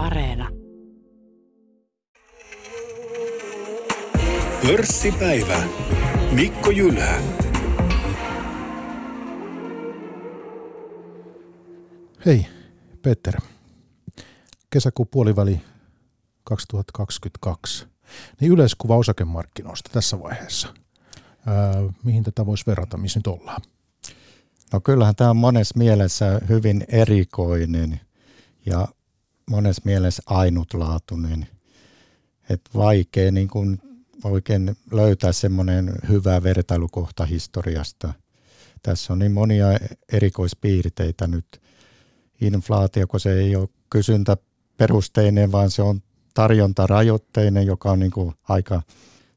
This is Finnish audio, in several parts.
Areena. Pörssipäivä. Mikko Jylhä. Hei, Peter. Kesäkuun puoliväli 2022. Niin yleiskuva osakemarkkinoista tässä vaiheessa. Ää, mihin tätä voisi verrata, missä nyt ollaan? No kyllähän tämä on monessa mielessä hyvin erikoinen ja monessa mielessä ainutlaatuinen. Että vaikea niin kuin oikein löytää semmoinen hyvä vertailukohta historiasta. Tässä on niin monia erikoispiirteitä nyt. Inflaatio, kun se ei ole kysyntäperusteinen, vaan se on tarjontarajoitteinen, joka on niin kuin aika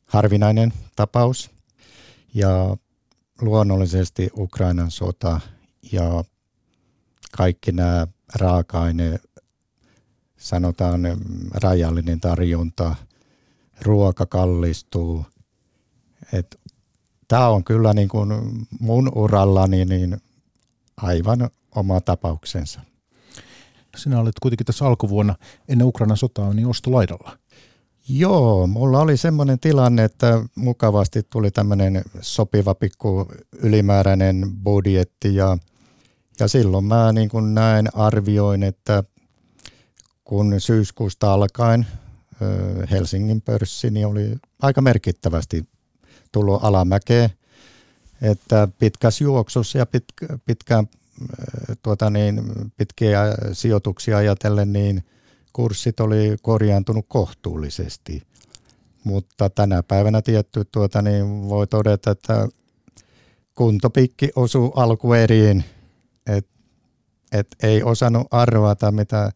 harvinainen tapaus. Ja luonnollisesti Ukrainan sota ja kaikki nämä raaka-aine, sanotaan rajallinen tarjonta, ruoka kallistuu. Tämä on kyllä niin kuin mun urallani niin aivan oma tapauksensa. Sinä olet kuitenkin tässä alkuvuonna ennen Ukrainan sotaa niin ostolaidalla. Joo, mulla oli semmoinen tilanne, että mukavasti tuli tämmöinen sopiva pikku ylimääräinen budjetti ja, ja silloin mä niin kuin näin arvioin, että kun syyskuusta alkaen Helsingin pörssi niin oli aika merkittävästi tullut alamäkeen, että pitkässä juoksussa ja pit, pitkään, tuota niin, pitkiä sijoituksia ajatellen, niin kurssit oli korjaantunut kohtuullisesti. Mutta tänä päivänä tietty tuota, niin voi todeta, että kuntopikki osuu alkueriin, että et ei osannut arvata, mitä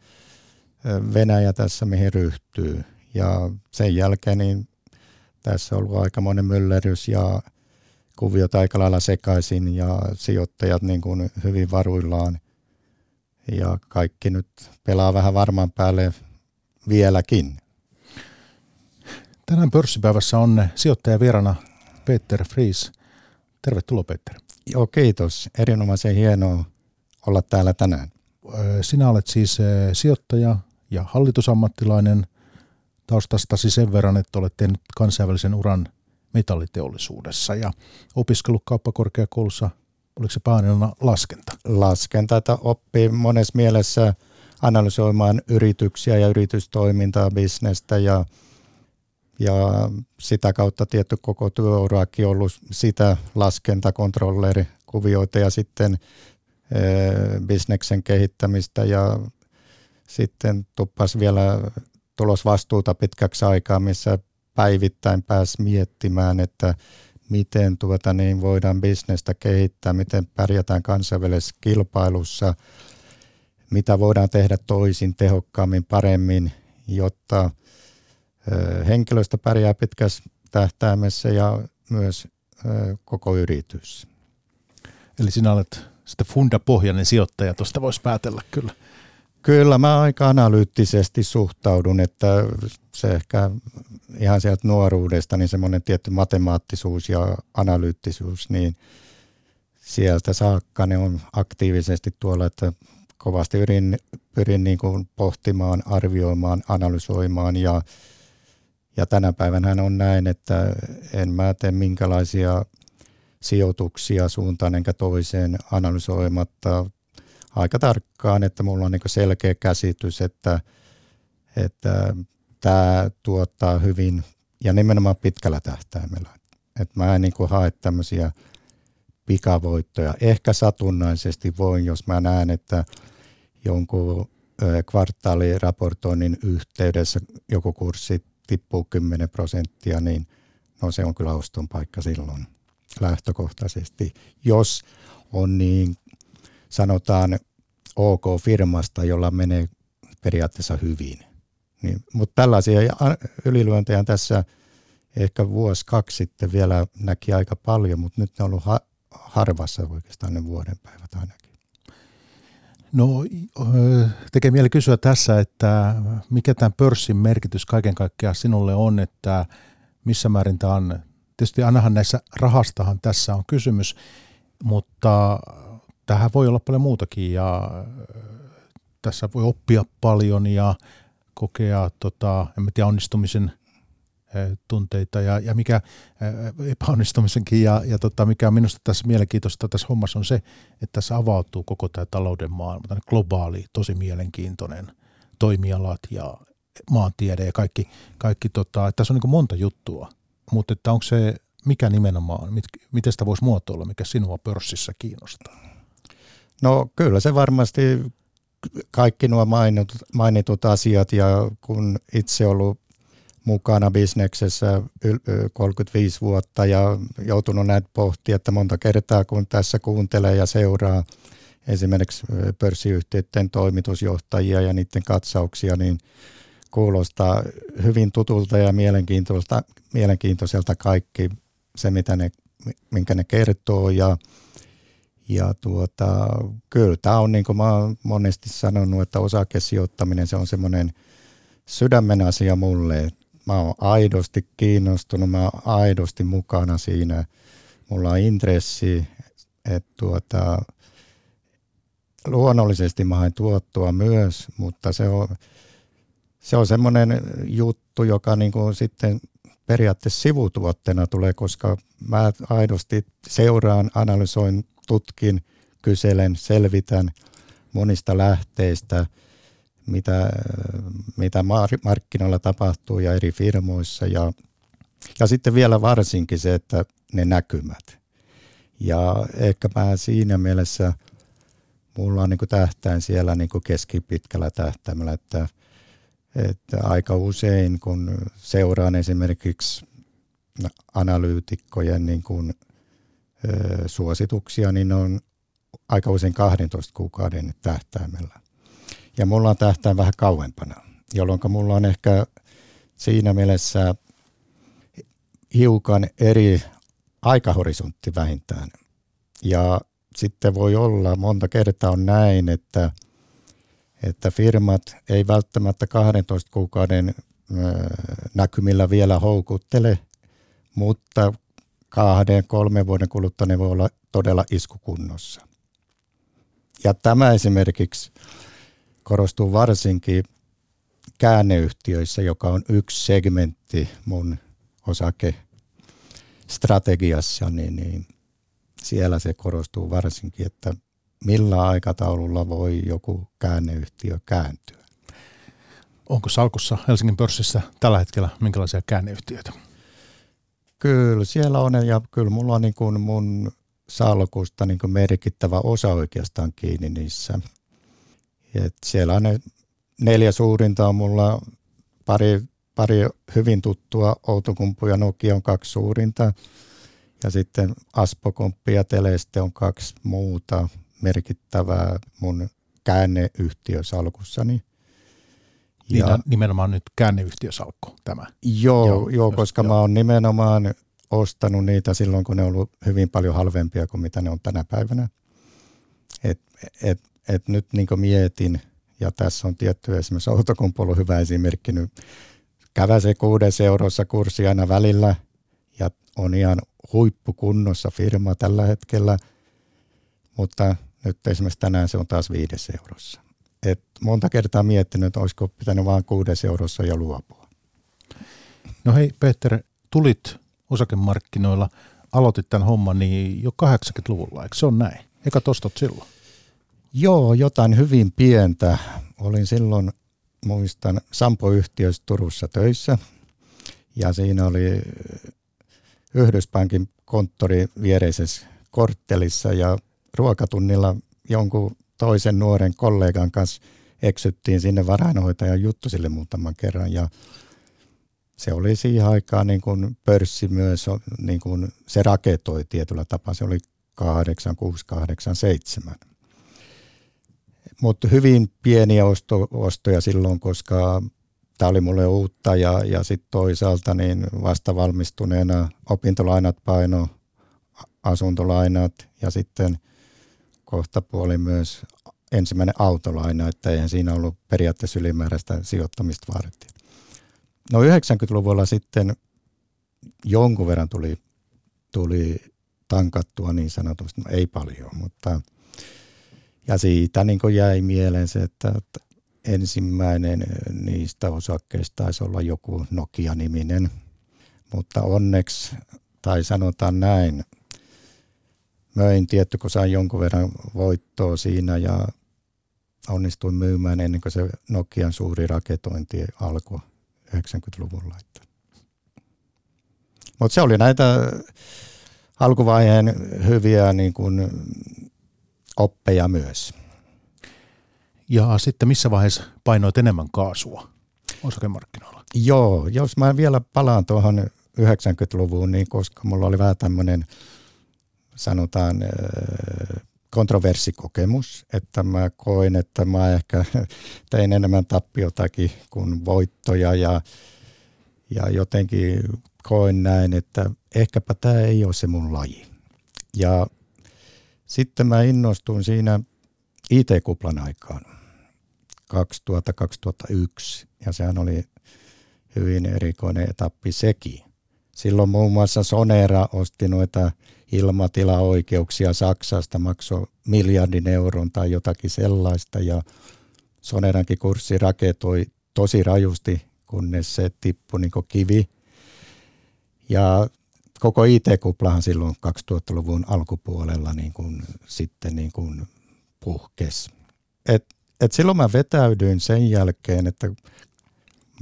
Venäjä tässä mihin ryhtyy. Ja sen jälkeen niin tässä on ollut aikamoinen myllerys ja kuviot aika lailla sekaisin ja sijoittajat niin kuin hyvin varuillaan. Ja kaikki nyt pelaa vähän varman päälle vieläkin. Tänään pörssipäivässä on sijoittaja vierana Peter Fries. Tervetuloa Peter. Joo, kiitos. Erinomaisen hienoa olla täällä tänään. Sinä olet siis sijoittaja ja hallitusammattilainen taustastasi sen verran, että olet tehnyt kansainvälisen uran metalliteollisuudessa ja opiskellut kauppakorkeakoulussa, oliko se pääaineena laskenta? Laskenta, että oppii monessa mielessä analysoimaan yrityksiä ja yritystoimintaa, bisnestä ja, ja sitä kautta tietty koko työuraakin ollut sitä laskentakontrolleri kuvioita ja sitten e, bisneksen kehittämistä ja sitten tuppas vielä tulosvastuuta pitkäksi aikaa, missä päivittäin pääsi miettimään, että miten tuota niin voidaan bisnestä kehittää, miten pärjätään kansainvälisessä kilpailussa, mitä voidaan tehdä toisin, tehokkaammin, paremmin, jotta henkilöstö pärjää pitkässä tähtäimessä ja myös koko yritys. Eli sinä olet sitten fundapohjainen sijoittaja, tuosta voisi päätellä kyllä. Kyllä mä aika analyyttisesti suhtaudun, että se ehkä ihan sieltä nuoruudesta, niin semmoinen tietty matemaattisuus ja analyyttisuus, niin sieltä saakka ne on aktiivisesti tuolla, että kovasti pyrin, pyrin niin kuin pohtimaan, arvioimaan, analysoimaan ja, ja tänä päivänä on näin, että en mä tee minkälaisia sijoituksia suuntaan enkä toiseen analysoimatta aika tarkkaan, että mulla on niin selkeä käsitys, että, että tämä tuottaa hyvin ja nimenomaan pitkällä tähtäimellä. Että mä en niin hae tämmöisiä pikavoittoja. Ehkä satunnaisesti voin, jos mä näen, että jonkun kvartaaliraportoinnin yhteydessä joku kurssi tippuu 10 prosenttia, niin no se on kyllä oston paikka silloin lähtökohtaisesti. Jos on niin sanotaan OK-firmasta, jolla menee periaatteessa hyvin. Niin, mutta tällaisia ylilyöntejä tässä ehkä vuosi, kaksi sitten vielä näki aika paljon, mutta nyt ne on ollut ha- harvassa oikeastaan ne vuoden päivät ainakin. No tekee mieli kysyä tässä, että mikä tämän pörssin merkitys kaiken kaikkiaan sinulle on, että missä määrin tämä on, tietysti ainahan näissä rahastahan tässä on kysymys, mutta tähän voi olla paljon muutakin ja tässä voi oppia paljon ja kokea, tota, en mä tiedä, onnistumisen tunteita ja, ja mikä epäonnistumisenkin ja, ja tota, mikä on minusta tässä mielenkiintoista tässä hommassa on se, että tässä avautuu koko tämä talouden maailma, tämä globaali, tosi mielenkiintoinen toimialat ja maantiede ja kaikki, kaikki tota, että tässä on niin monta juttua, mutta että onko se, mikä nimenomaan, mit, miten sitä voisi muotoilla, mikä sinua pörssissä kiinnostaa? No kyllä se varmasti kaikki nuo mainitut, mainitut asiat ja kun itse ollut mukana bisneksessä 35 vuotta ja joutunut näitä pohtia, että monta kertaa kun tässä kuuntelee ja seuraa esimerkiksi pörssiyhtiöiden toimitusjohtajia ja niiden katsauksia, niin kuulostaa hyvin tutulta ja mielenkiintoiselta, mielenkiintoiselta kaikki se, mitä ne, minkä ne kertoo. Ja ja tuota, kyllä tämä on niin kuin mä oon monesti sanonut, että osakesijoittaminen se on semmoinen sydämen asia mulle. Mä oon aidosti kiinnostunut, mä oon aidosti mukana siinä. Mulla on intressi, että tuota, luonnollisesti mä haen tuottoa myös, mutta se on, se on semmoinen juttu, joka niin kuin sitten periaatteessa sivutuotteena tulee, koska mä aidosti seuraan, analysoin tutkin, kyselen, selvitän monista lähteistä, mitä, mitä markkinoilla tapahtuu ja eri firmoissa. Ja, ja sitten vielä varsinkin se, että ne näkymät. Ja ehkä mä siinä mielessä, mulla on niin tähtäin siellä niin keskipitkällä tähtäimellä, että, että aika usein kun seuraan esimerkiksi analyytikkojen niin kuin suosituksia, niin ne on aika usein 12 kuukauden tähtäimellä. Ja mulla on tähtäin vähän kauempana, jolloin mulla on ehkä siinä mielessä hiukan eri aikahorisontti vähintään. Ja sitten voi olla, monta kertaa on näin, että, että firmat ei välttämättä 12 kuukauden näkymillä vielä houkuttele, mutta kahden, kolmen vuoden kuluttua ne voi olla todella iskukunnossa. Ja tämä esimerkiksi korostuu varsinkin käänneyhtiöissä, joka on yksi segmentti mun osakestrategiassa, niin, niin siellä se korostuu varsinkin, että millä aikataululla voi joku käänneyhtiö kääntyä. Onko salkussa Helsingin pörssissä tällä hetkellä minkälaisia käänneyhtiöitä? Kyllä siellä on ja kyllä mulla on niin kuin mun salkusta niin kuin merkittävä osa oikeastaan kiinni niissä. Et siellä on ne neljä suurinta on mulla pari, pari hyvin tuttua, Outokumpu ja Nokia on kaksi suurinta. Ja sitten Aspokomppi ja Teleste on kaksi muuta merkittävää mun käänneyhtiösalkussani. Niin ja, nimenomaan nyt käänneyhtiösalkku tämä. Joo, joo, joo koska joo. mä oon nimenomaan ostanut niitä silloin, kun ne on ollut hyvin paljon halvempia kuin mitä ne on tänä päivänä. Et, et, et nyt niin mietin, ja tässä on tietty esimerkiksi Outokumpu ollut hyvä esimerkki nyt, käväsee kuudessa eurossa kurssi aina välillä, ja on ihan huippukunnossa firma tällä hetkellä, mutta nyt esimerkiksi tänään se on taas viidessä eurossa et monta kertaa miettinyt, että olisiko pitänyt vain kuudes eurossa ja luopua. No hei Peter, tulit osakemarkkinoilla, aloitit tämän homman niin jo 80-luvulla, eikö se on näin? Eikä tostot silloin? Joo, jotain hyvin pientä. Olin silloin, muistan, Sampo-yhtiössä Turussa töissä ja siinä oli Yhdyspankin konttori viereisessä korttelissa ja ruokatunnilla jonkun toisen nuoren kollegan kanssa eksyttiin sinne varainhoitajan juttusille muutaman kerran ja se oli siihen aikaan niin kuin pörssi myös, niin kuin se raketoi tietyllä tapaa, se oli 8687. Mutta hyvin pieniä osto, ostoja silloin, koska tämä oli mulle uutta ja, ja sitten toisaalta niin vasta valmistuneena opintolainat paino, asuntolainat ja sitten – kohta puoli myös ensimmäinen autolaina, että eihän siinä ollut periaatteessa ylimääräistä sijoittamista vaadittiin. No 90-luvulla sitten jonkun verran tuli, tuli tankattua niin sanotusti, no ei paljon, mutta ja siitä niin jäi mieleen se, että, että ensimmäinen niistä osakkeista taisi olla joku Nokia-niminen, mutta onneksi, tai sanotaan näin, möin tietty, kun sain jonkun verran voittoa siinä ja onnistuin myymään ennen kuin se Nokian suuri raketointi alkoi 90-luvulla. Mutta se oli näitä alkuvaiheen hyviä niin kuin, oppeja myös. Ja sitten missä vaiheessa painoit enemmän kaasua osakemarkkinoilla? Joo, jos mä vielä palaan tuohon 90-luvuun, niin koska mulla oli vähän tämmöinen sanotaan kontroversikokemus, että mä koin, että mä ehkä tein enemmän tappiotakin kuin voittoja ja, ja jotenkin koin näin, että ehkäpä tämä ei ole se mun laji. Ja sitten mä innostuin siinä IT-kuplan aikaan 2000-2001 ja sehän oli hyvin erikoinen etappi sekin. Silloin muun muassa Sonera osti noita ilmatilaoikeuksia Saksasta, maksoi miljardin euron tai jotakin sellaista ja Sonerankin kurssi raketoi tosi rajusti, kunnes se tippui niin kivi. Ja koko IT-kuplahan silloin 2000-luvun alkupuolella niin kuin, sitten niin kuin puhkes. Et, et silloin mä vetäydyin sen jälkeen, että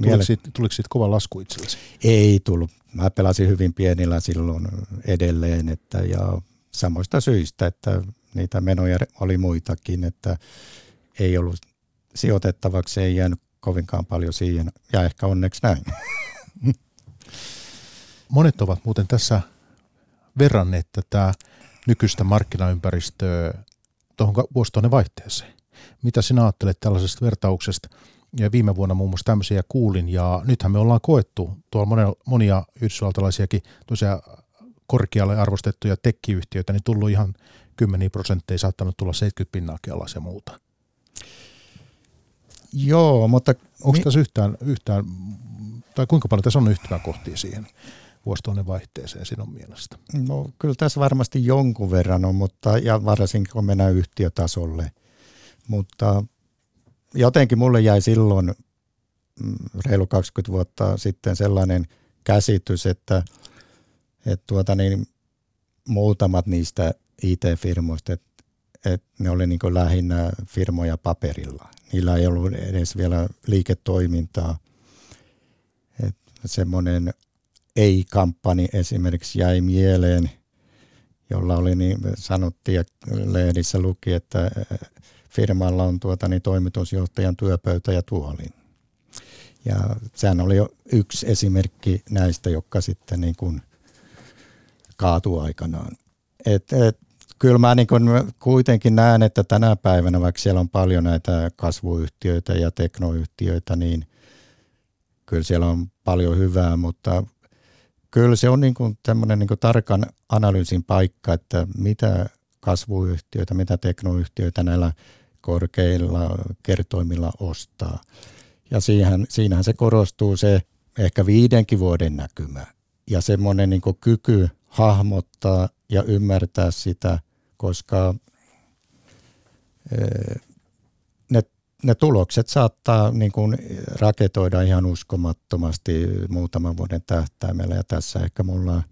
Tuliko siitä, tuliko siitä kova lasku itsellesi? Ei tullut. Mä pelasin hyvin pienillä silloin edelleen että, ja samoista syistä, että niitä menoja oli muitakin, että ei ollut sijoitettavaksi, ei jäänyt kovinkaan paljon siihen ja ehkä onneksi näin. Monet ovat muuten tässä verranneet tätä nykyistä markkinaympäristöä tuohon vuosituhannen vaihteeseen. Mitä sinä ajattelet tällaisesta vertauksesta? Ja viime vuonna muun muassa tämmöisiä kuulin, ja nythän me ollaan koettu tuolla monia, monia yhdysvaltalaisiakin tosiaan korkealle arvostettuja tekkiyhtiöitä, niin tullut ihan kymmeniä prosentteja, saattanut tulla 70 pinnaakin alas ja muuta. Joo, mutta... Onko mi- tässä yhtään, yhtään, tai kuinka paljon tässä on yhtymäkohtia siihen vuosituhannen vaihteeseen sinun mielestä? No kyllä tässä varmasti jonkun verran on, mutta ja varsinkin kun mennään yhtiötasolle. Mutta jotenkin mulle jäi silloin mm, reilu 20 vuotta sitten sellainen käsitys, että, että tuota niin, muutamat niistä IT-firmoista, että, että ne oli niin lähinnä firmoja paperilla. Niillä ei ollut edes vielä liiketoimintaa. Että semmoinen ei-kampanji esimerkiksi jäi mieleen, jolla oli niin, sanottiin ja lehdissä luki, että firmalla on tuota, niin toimitusjohtajan työpöytä ja tuoli. Ja sehän oli jo yksi esimerkki näistä, jotka sitten niin kuin kaatuu aikanaan. Et, et, kyllä mä niin kuitenkin näen, että tänä päivänä, vaikka siellä on paljon näitä kasvuyhtiöitä ja teknoyhtiöitä, niin kyllä siellä on paljon hyvää, mutta kyllä se on niin kuin tämmöinen niin kuin tarkan analyysin paikka, että mitä kasvuyhtiöitä, mitä teknoyhtiöitä näillä korkeilla kertoimilla ostaa. Ja siihen, siinähän se korostuu se ehkä viidenkin vuoden näkymä ja semmoinen niin kyky hahmottaa ja ymmärtää sitä, koska ne, ne tulokset saattaa niin kuin raketoida ihan uskomattomasti muutaman vuoden tähtäimellä ja tässä ehkä mulla on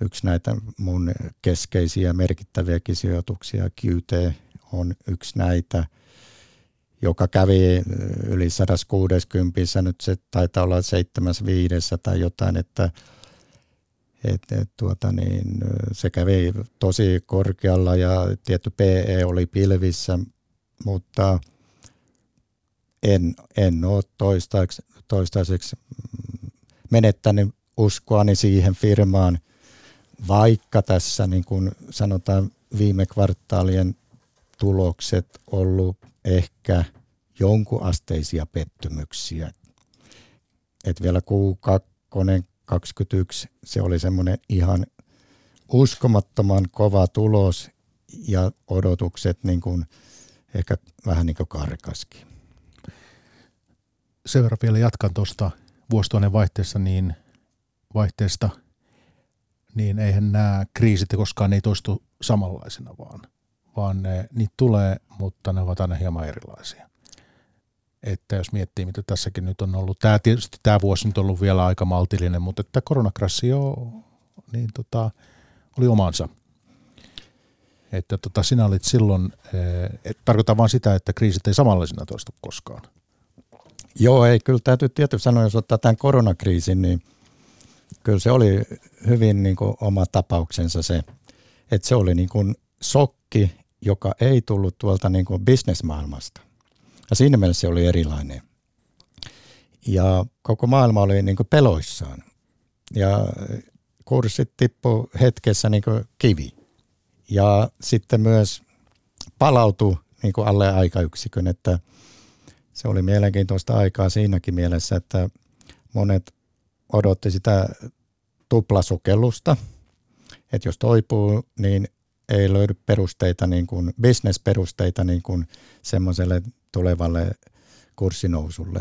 yksi näitä mun keskeisiä merkittäviäkin sijoituksia, QT on yksi näitä, joka kävi yli 160, nyt se taitaa olla 75 tai jotain, että et, et, tuota niin, se kävi tosi korkealla ja tietty PE oli pilvissä, mutta en, en ole toistaiseksi, toistaiseksi menettänyt uskoani siihen firmaan, vaikka tässä niin kuin sanotaan viime kvartaalien tulokset ollut ehkä jonkun asteisia pettymyksiä. Et vielä Q2 21, se oli semmoinen ihan uskomattoman kova tulos ja odotukset niin kuin ehkä vähän niin kuin karkaskin. Sen verran vielä jatkan tuosta vuosituhannen vaihteessa, niin vaihteesta, niin eihän nämä kriisit koskaan ei toistu samanlaisena, vaan – vaan ne, niitä tulee, mutta ne ovat aina hieman erilaisia. että jos miettii, mitä tässäkin nyt on ollut, tämä tietysti tämä vuosi nyt on ollut vielä aika maltillinen, mutta että koronakrassi jo niin tota, oli omansa. Että tota, sinä olit silloin, eh, et, tarkoitan vain sitä, että kriisit ei samanlaisina toistu koskaan. Joo, ei, kyllä täytyy tietysti sanoa, jos ottaa tämän koronakriisin, niin kyllä se oli hyvin niin kuin oma tapauksensa se, että se oli niin kuin sokki, joka ei tullut tuolta niin kuin bisnesmaailmasta. Ja siinä mielessä se oli erilainen. Ja koko maailma oli niin kuin peloissaan. Ja kurssit tippu hetkessä niin kuin kivi. Ja sitten myös palautui niin kuin alle aikayksikön, että se oli mielenkiintoista aikaa siinäkin mielessä, että monet odotti sitä tuplasukellusta, että jos toipuu, niin ei löydy perusteita, niin kuin bisnesperusteita niin kuin semmoiselle tulevalle kurssinousulle.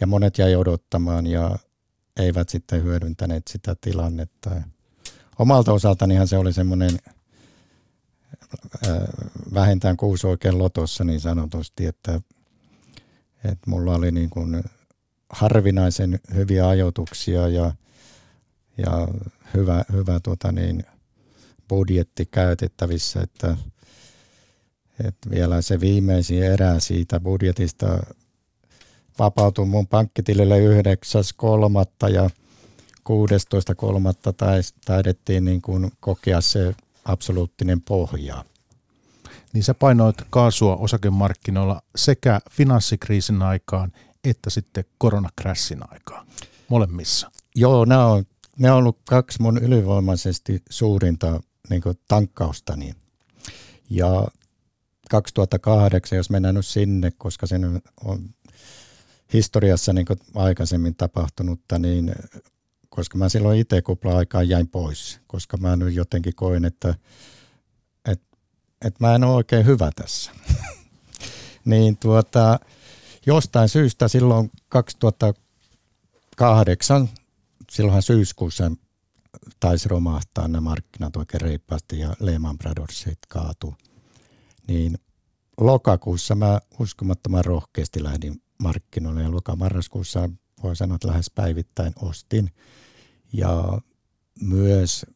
Ja monet jäi odottamaan ja eivät sitten hyödyntäneet sitä tilannetta. Omalta osaltanihan se oli semmoinen vähintään kuusi oikein lotossa niin sanotusti, että, että mulla oli niin kuin harvinaisen hyviä ajoituksia ja, ja hyvä, hyvä tuota niin, budjetti käytettävissä, että, että vielä se viimeisin erä siitä budjetista vapautui mun pankkitilille 9.3. ja 16.3. taidettiin niin kuin kokea se absoluuttinen pohja. Niin sä painoit kaasua osakemarkkinoilla sekä finanssikriisin aikaan että sitten koronakrässin aikaan, molemmissa. Joo, nämä on, ne on ollut kaksi mun ylivoimaisesti suurinta niin tankkaustani. Ja 2008, jos mennään nyt sinne, koska se on historiassa niin aikaisemmin tapahtunutta, niin koska mä silloin itse kupla-aikaan jäin pois, koska mä nyt jotenkin koin, että, että, että mä en ole oikein hyvä tässä. niin tuota, jostain syystä silloin 2008, silloinhan syyskuussa taisi romahtaa nämä markkinat oikein reippaasti ja Lehman Brothers kaatu, niin lokakuussa mä uskomattoman rohkeasti lähdin markkinoille ja lokamarraskuussa voi sanoa, että lähes päivittäin ostin. Ja myös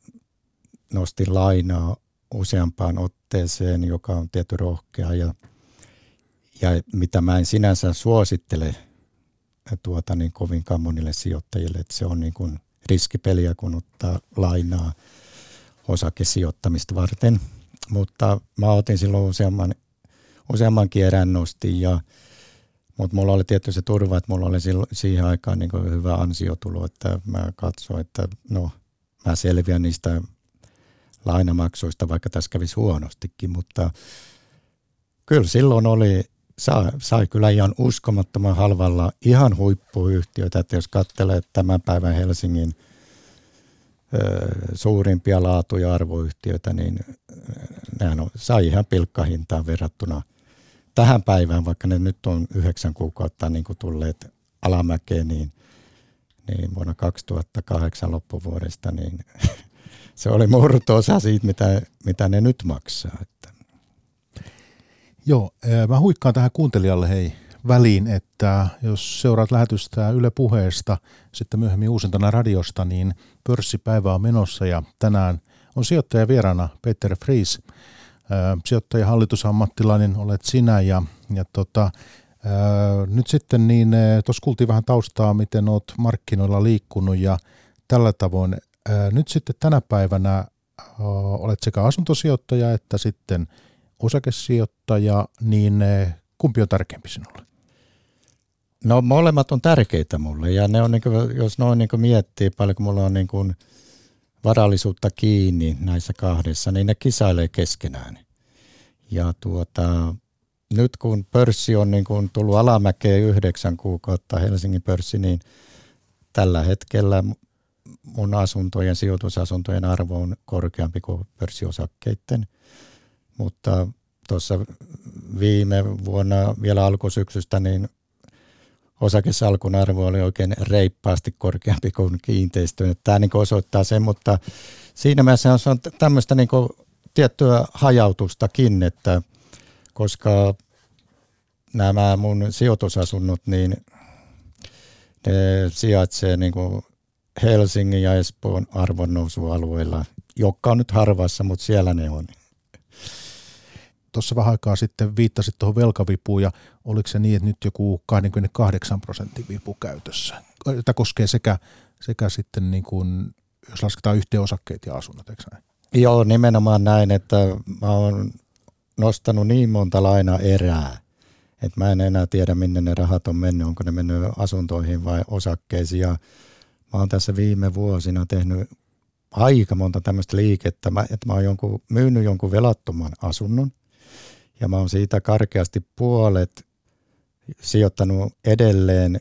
nostin lainaa useampaan otteeseen, joka on tietty rohkea ja, ja mitä mä en sinänsä suosittele tuota niin kovinkaan monille sijoittajille, että se on niin kuin riskipeliä, kun ottaa lainaa osakesijoittamista varten. Mutta mä otin silloin useamman, useamman kierän nostin ja mutta mulla oli tietty se turva, että mulla oli siihen aikaan niin hyvä ansiotulo, että mä katsoin, että no mä selviän niistä lainamaksuista, vaikka tässä kävisi huonostikin, mutta kyllä silloin oli, sai, sai kyllä ihan uskomattoman halvalla ihan huippuyhtiöitä, että jos katselee tämän päivän Helsingin ö, suurimpia laatu- ja arvoyhtiöitä, niin nehän on, sai ihan pilkkahintaan verrattuna – tähän päivään, vaikka ne nyt on yhdeksän kuukautta niin kuin tulleet alamäkeen, niin, niin vuonna 2008 loppuvuodesta, niin se oli murto-osa siitä, mitä, mitä ne nyt maksaa. Joo, mä huikkaan tähän kuuntelijalle hei väliin, että jos seuraat lähetystä Yle Puheesta, sitten myöhemmin uusintana radiosta, niin pörssipäivä on menossa ja tänään on sijoittaja vieraana Peter Fries – sijoittaja hallitusammattilainen olet sinä ja, ja tota, nyt sitten niin tuossa kuultiin vähän taustaa, miten olet markkinoilla liikkunut ja tällä tavoin. Nyt sitten tänä päivänä olet sekä asuntosijoittaja että sitten osakesijoittaja, niin kumpi on tärkeämpi sinulle? No molemmat on tärkeitä mulle ja ne on, niin kuin, jos noin niin kuin miettii paljonko mulla on niin kuin varallisuutta kiinni näissä kahdessa, niin ne kisailee keskenään. Ja tuota, nyt kun pörssi on niin kuin tullut alamäkeen yhdeksän kuukautta Helsingin pörssi, niin tällä hetkellä mun asuntojen, sijoitusasuntojen arvo on korkeampi kuin pörssiosakkeiden. Mutta tuossa viime vuonna vielä alkusyksystä, niin osakesalkun arvo oli oikein reippaasti korkeampi kuin kiinteistö. Tämä niin osoittaa sen, mutta siinä mielessä se on tämmöistä niin tiettyä hajautustakin, että koska nämä mun sijoitusasunnot, niin ne sijaitsee niin kuin Helsingin ja Espoon arvonnousualueilla, jotka on nyt harvassa, mutta siellä ne on. Tuossa vähän aikaa sitten viittasit tuohon velkavipuun ja oliko se niin, että nyt joku 28 prosentin vipu käytössä? Tämä koskee sekä, sekä sitten niin kuin, jos lasketaan yhteen osakkeet ja asunnot, eikö näin? Joo, nimenomaan näin, että mä oon nostanut niin monta laina erää, että mä en enää tiedä, minne ne rahat on mennyt, onko ne mennyt asuntoihin vai osakkeisiin. Ja mä oon tässä viime vuosina tehnyt aika monta tämmöistä liikettä, että mä oon jonkun, myynyt jonkun velattoman asunnon ja mä oon siitä karkeasti puolet sijoittanut edelleen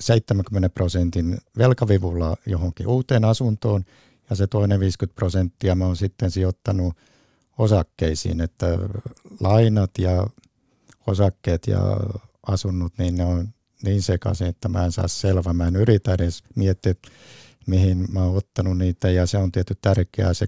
70 prosentin velkavivulla johonkin uuteen asuntoon ja se toinen 50 prosenttia mä oon sitten sijoittanut osakkeisiin, että lainat ja osakkeet ja asunnot, niin ne on niin sekaisin, että mä en saa selvä. Mä en yritä edes miettiä, mihin mä oon ottanut niitä ja se on tietysti tärkeää se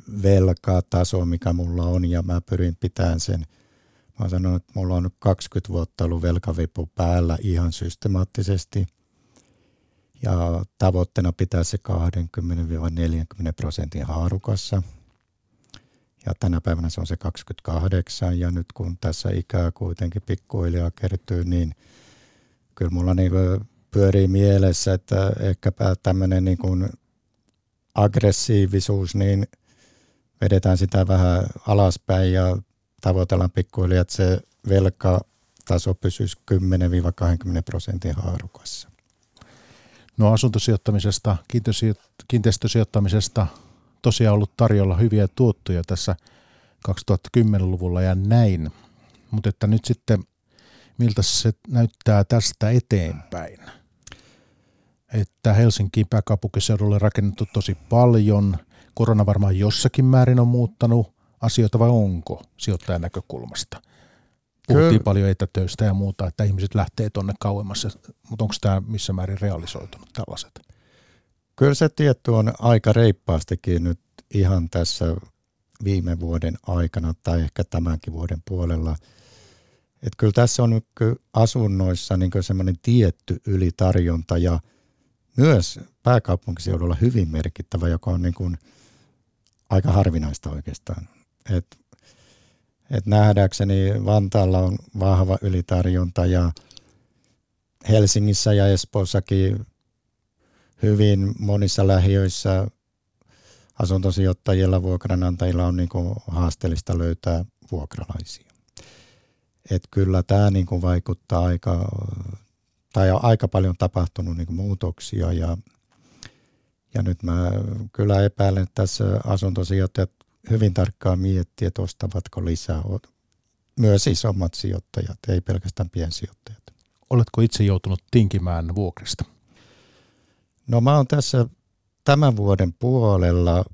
kokonaisvelkataso, mikä mulla on ja mä pyrin pitämään sen. Mä oon sanonut, että mulla on nyt 20 vuotta ollut velkavipu päällä ihan systemaattisesti. Ja tavoitteena pitää se 20-40 prosentin haarukassa – ja tänä päivänä se on se 28 ja nyt kun tässä ikää kuitenkin pikkuhiljaa kertyy, niin kyllä mulla niin pyörii mielessä, että ehkäpä tämmöinen niin aggressiivisuus, niin vedetään sitä vähän alaspäin ja tavoitellaan pikkuhiljaa, että se velkataso pysyisi 10-20 prosentin haarukassa. No asuntosijoittamisesta, kiinteistösijoittamisesta tosiaan ollut tarjolla hyviä tuottoja tässä 2010-luvulla ja näin. Mutta että nyt sitten, miltä se näyttää tästä eteenpäin? Että Helsinkiin pääkaupunkiseudulle rakennettu tosi paljon. Korona varmaan jossakin määrin on muuttanut asioita vai onko sijoittajan näkökulmasta? Puhuttiin Kyllä. paljon etätöistä ja muuta, että ihmiset lähtee tuonne kauemmas, mutta onko tämä missä määrin realisoitunut tällaiset? Kyllä se tietty on aika reippaastikin nyt ihan tässä viime vuoden aikana tai ehkä tämänkin vuoden puolella. Että kyllä tässä on nyt asunnoissa niin semmoinen tietty ylitarjonta ja myös pääkaupunkiseudulla hyvin merkittävä, joka on niin kuin aika harvinaista oikeastaan. Et, et nähdäkseni Vantaalla on vahva ylitarjonta ja Helsingissä ja Espoossakin hyvin monissa lähiöissä asuntosijoittajilla, vuokranantajilla on niin kuin haasteellista löytää vuokralaisia. Et kyllä tämä niin kuin vaikuttaa aika, tai on aika paljon tapahtunut niin kuin muutoksia ja, ja nyt mä kyllä epäilen, että tässä asuntosijoittajat hyvin tarkkaan miettii, että ostavatko lisää myös isommat sijoittajat, ei pelkästään piensijoittajat. Oletko itse joutunut tinkimään vuokrista? No mä oon tässä tämän vuoden puolella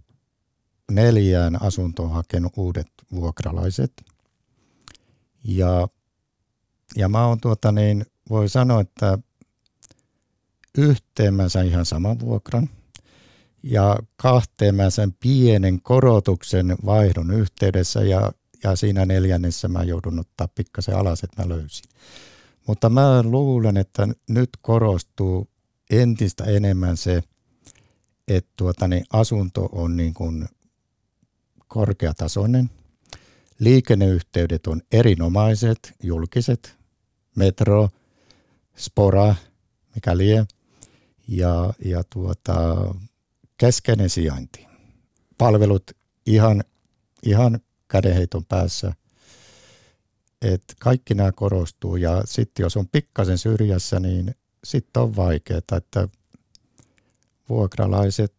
neljään asuntoon hakenut uudet vuokralaiset. Ja, ja mä oon tuota niin, voi sanoa, että yhteen mä sain ihan saman vuokran ja kahteen mä sain pienen korotuksen vaihdon yhteydessä ja, ja siinä neljännessä mä joudun ottaa pikkasen alas, että mä löysin. Mutta mä luulen, että nyt korostuu entistä enemmän se, että tuota, niin asunto on niin kuin korkeatasoinen. Liikenneyhteydet on erinomaiset, julkiset, metro, spora, mikä lie, ja, ja tuota, keskeinen sijainti. Palvelut ihan, ihan kädenheiton päässä. Et kaikki nämä korostuu ja sitten jos on pikkasen syrjässä, niin sitten on vaikeaa, että vuokralaiset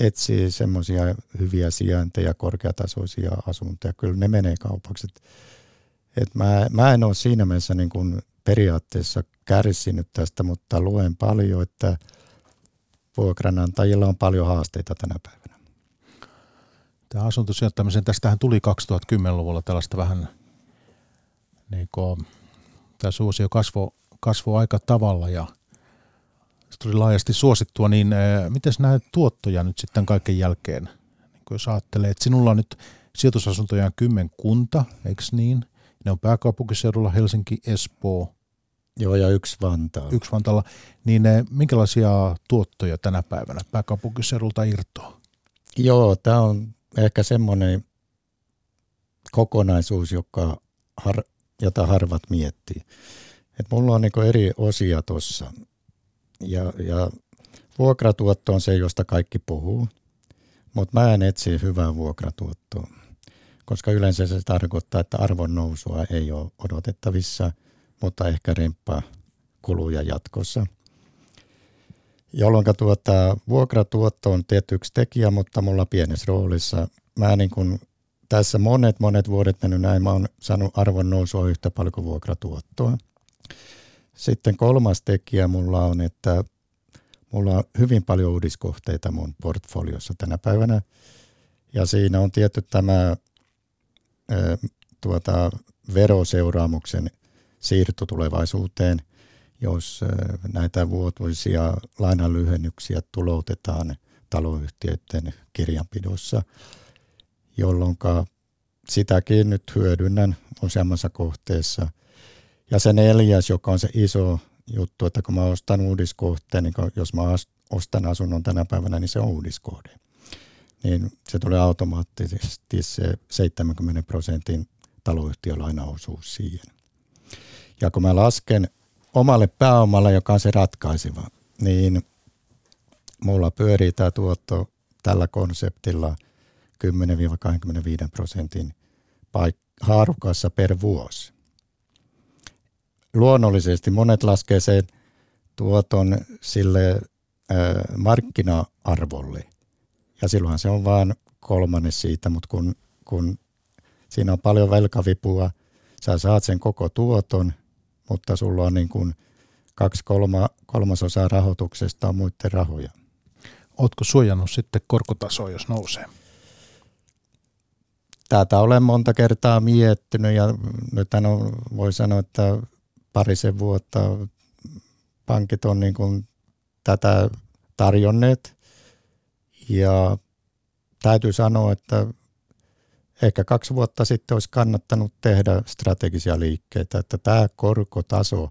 etsii semmoisia hyviä sijainteja, korkeatasoisia asuntoja. Kyllä ne menee kaupaksi. Et, et mä, mä en ole siinä mielessä niin kuin periaatteessa kärsinyt tästä, mutta luen paljon, että vuokranantajilla on paljon haasteita tänä päivänä. Tämä asuntosijoittamisen, tästähän tuli 2010-luvulla tällaista vähän, niin kuin, tämä suosio kasvoi kasvo aika tavalla ja – se tuli laajasti suosittua, niin äh, miten näet tuottoja nyt sitten kaiken jälkeen? Niin jos ajattelee, että sinulla on nyt sijoitusasuntoja kymmenkunta, eikö niin? Ne on pääkaupunkiseudulla Helsinki, Espoo. Joo, ja yksi Vantaalla. Yksi Vantaalla. Niin ne, minkälaisia tuottoja tänä päivänä pääkaupunkiseudulta irtoaa? Joo, tämä on ehkä semmoinen kokonaisuus, joka har, jota harvat miettii. Et mulla on niinku eri osia tuossa. Ja, ja vuokratuotto on se, josta kaikki puhuu. Mutta mä en etsi hyvää vuokratuottoa, koska yleensä se tarkoittaa, että arvon nousua ei ole odotettavissa, mutta ehkä remppaa kuluja jatkossa. Jolloin tuota, vuokratuotto on tietty yksi tekijä, mutta mulla pienessä roolissa. Mä niin kun, tässä monet monet vuodet mennyt näin, mä oon saanut arvon nousua yhtä paljon kuin vuokratuottoa. Sitten kolmas tekijä mulla on, että mulla on hyvin paljon uudiskohteita mun portfoliossa tänä päivänä. Ja siinä on tietty tämä tuota, veroseuraamuksen siirto tulevaisuuteen, jos ää, näitä vuotuisia lainanlyhennyksiä tuloutetaan taloyhtiöiden kirjanpidossa, jolloin sitäkin nyt hyödynnän useammassa kohteessa. Ja se neljäs, joka on se iso juttu, että kun mä ostan uudiskohteen, niin jos mä ostan asunnon tänä päivänä, niin se on uudiskohde. Niin se tulee automaattisesti se 70 prosentin taloyhtiölainaosuus siihen. Ja kun mä lasken omalle pääomalle, joka on se ratkaiseva, niin mulla pyörii tämä tuotto tällä konseptilla 10-25 prosentin paik- haarukassa per vuosi luonnollisesti monet laskee sen tuoton sille markkina-arvolle. Ja silloin se on vain kolmannes siitä, mutta kun, kun siinä on paljon velkavipua, sä saat sen koko tuoton, mutta sulla on niin kuin kaksi kolma, kolmasosaa rahoituksesta on muiden rahoja. Oletko suojannut sitten korkotasoa, jos nousee? Tätä olen monta kertaa miettinyt ja nyt on, voi sanoa, että parisen vuotta pankit on niin kuin tätä tarjonneet ja täytyy sanoa, että ehkä kaksi vuotta sitten olisi kannattanut tehdä strategisia liikkeitä, että tämä korkotaso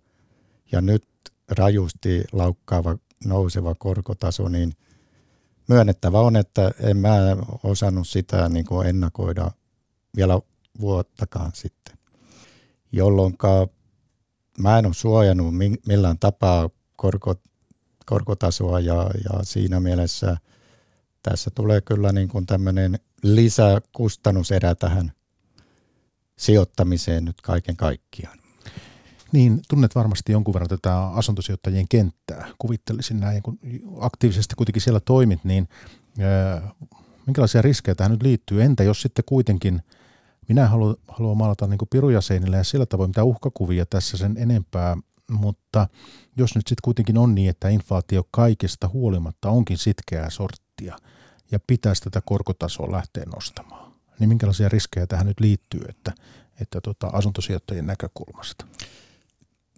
ja nyt rajusti laukkaava nouseva korkotaso, niin myönnettävä on, että en mä osannut sitä niin kuin ennakoida vielä vuottakaan sitten, jolloin mä en ole suojannut millään tapaa korko, korkotasoa ja, ja siinä mielessä tässä tulee kyllä niin kuin tämmöinen lisäkustannuserä tähän sijoittamiseen nyt kaiken kaikkiaan. Niin, tunnet varmasti jonkun verran tätä asuntosijoittajien kenttää. Kuvittelisin näin, kun aktiivisesti kuitenkin siellä toimit, niin ää, minkälaisia riskejä tähän nyt liittyy? Entä jos sitten kuitenkin – minä haluan, haluan maalata niin piruja seinille ja sillä tavoin mitä uhkakuvia tässä sen enempää, mutta jos nyt sitten kuitenkin on niin, että inflaatio kaikesta huolimatta onkin sitkeää sorttia ja pitäisi tätä korkotasoa lähteä nostamaan, niin minkälaisia riskejä tähän nyt liittyy, että, että tota, asuntosijoittajien näkökulmasta?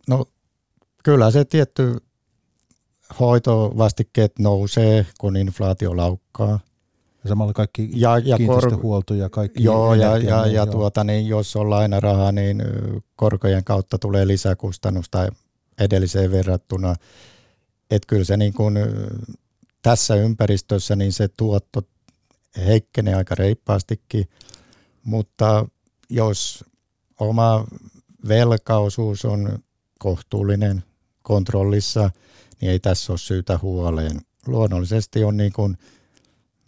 No kyllä se tietty hoitovastikkeet nousee, kun inflaatio laukkaa – ja samalla kaikki ja, ja kiinteistöhuolto ja kaikki. Joo, ja, ja, ja tuota, niin jos on lainarahaa, niin korkojen kautta tulee lisäkustannusta edelliseen verrattuna. Että kyllä se niin kuin, tässä ympäristössä niin se tuotto heikkenee aika reippaastikin, mutta jos oma velkaosuus on kohtuullinen kontrollissa, niin ei tässä ole syytä huoleen. Luonnollisesti on niin kuin –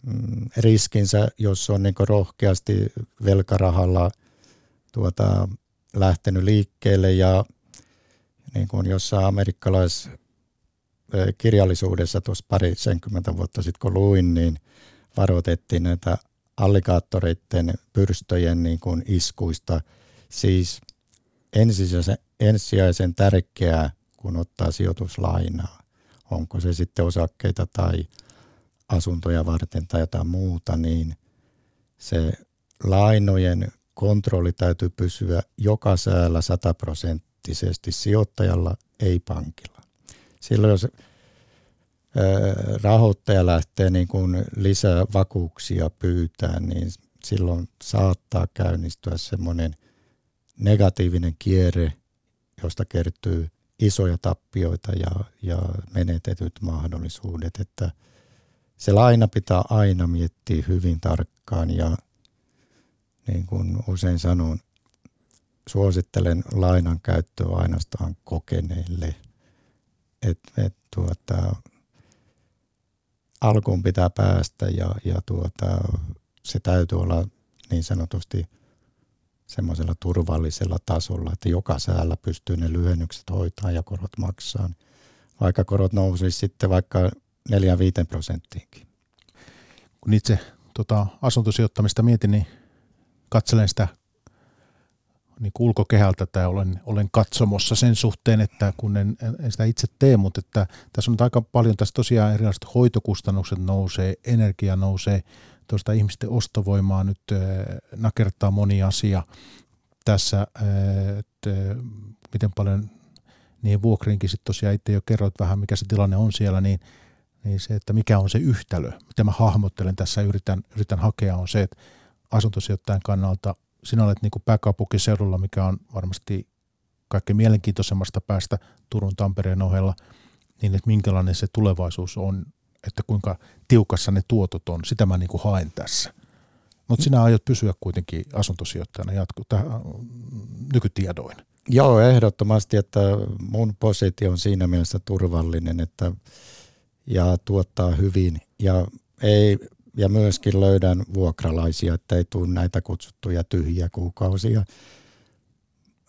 Mm, riskinsä, jos on niin rohkeasti velkarahalla tuota, lähtenyt liikkeelle ja niin kuin jossain amerikkalais kirjallisuudessa tuossa parisenkymmentä vuotta sitten kun luin, niin varoitettiin näitä alligaattoreiden pyrstöjen niin kuin iskuista. Siis ensisijaisen, ensisijaisen tärkeää, kun ottaa sijoituslainaa, onko se sitten osakkeita tai asuntoja varten tai jotain muuta, niin se lainojen kontrolli täytyy pysyä joka säällä sataprosenttisesti sijoittajalla, ei pankilla. Silloin jos rahoittaja lähtee niin kuin lisää vakuuksia pyytää, niin silloin saattaa käynnistyä semmoinen negatiivinen kierre, josta kertyy isoja tappioita ja, ja menetetyt mahdollisuudet, että se laina pitää aina miettiä hyvin tarkkaan ja niin kuin usein sanon, suosittelen lainan käyttöä ainoastaan kokeneille. Et, et tuota, alkuun pitää päästä ja, ja tuota, se täytyy olla niin sanotusti semmoisella turvallisella tasolla, että joka säällä pystyy ne lyhennykset hoitaa ja korot maksaa. Vaikka korot nousisi sitten vaikka 4-5 prosenttiinkin. Kun itse tota, asuntosijoittamista mietin, niin katselen sitä niin ulkokehältä tai olen, olen katsomossa sen suhteen, että kun en, en sitä itse tee, mutta että tässä on aika paljon, tässä tosiaan erilaiset hoitokustannukset nousee, energia nousee, tuosta ihmisten ostovoimaa nyt äh, nakertaa moni asia tässä, äh, että äh, miten paljon niihin vuokriinkin sitten tosiaan itse jo kerroit vähän, mikä se tilanne on siellä, niin, niin se, että mikä on se yhtälö, mitä mä hahmottelen tässä yritän, yritän hakea, on se, että asuntosijoittajan kannalta sinä olet niin pääkaupunkiseudulla, mikä on varmasti kaikkein mielenkiintoisemmasta päästä Turun Tampereen ohella, niin että minkälainen se tulevaisuus on, että kuinka tiukassa ne tuotot on, sitä mä niin kuin haen tässä. Mutta sinä aiot pysyä kuitenkin asuntosijoittajana jatko, tähän, nykytiedoin. Joo, ehdottomasti, että mun positio on siinä mielessä turvallinen että, ja tuottaa hyvin ja ei ja myöskin löydän vuokralaisia, että ei tule näitä kutsuttuja tyhjiä kuukausia.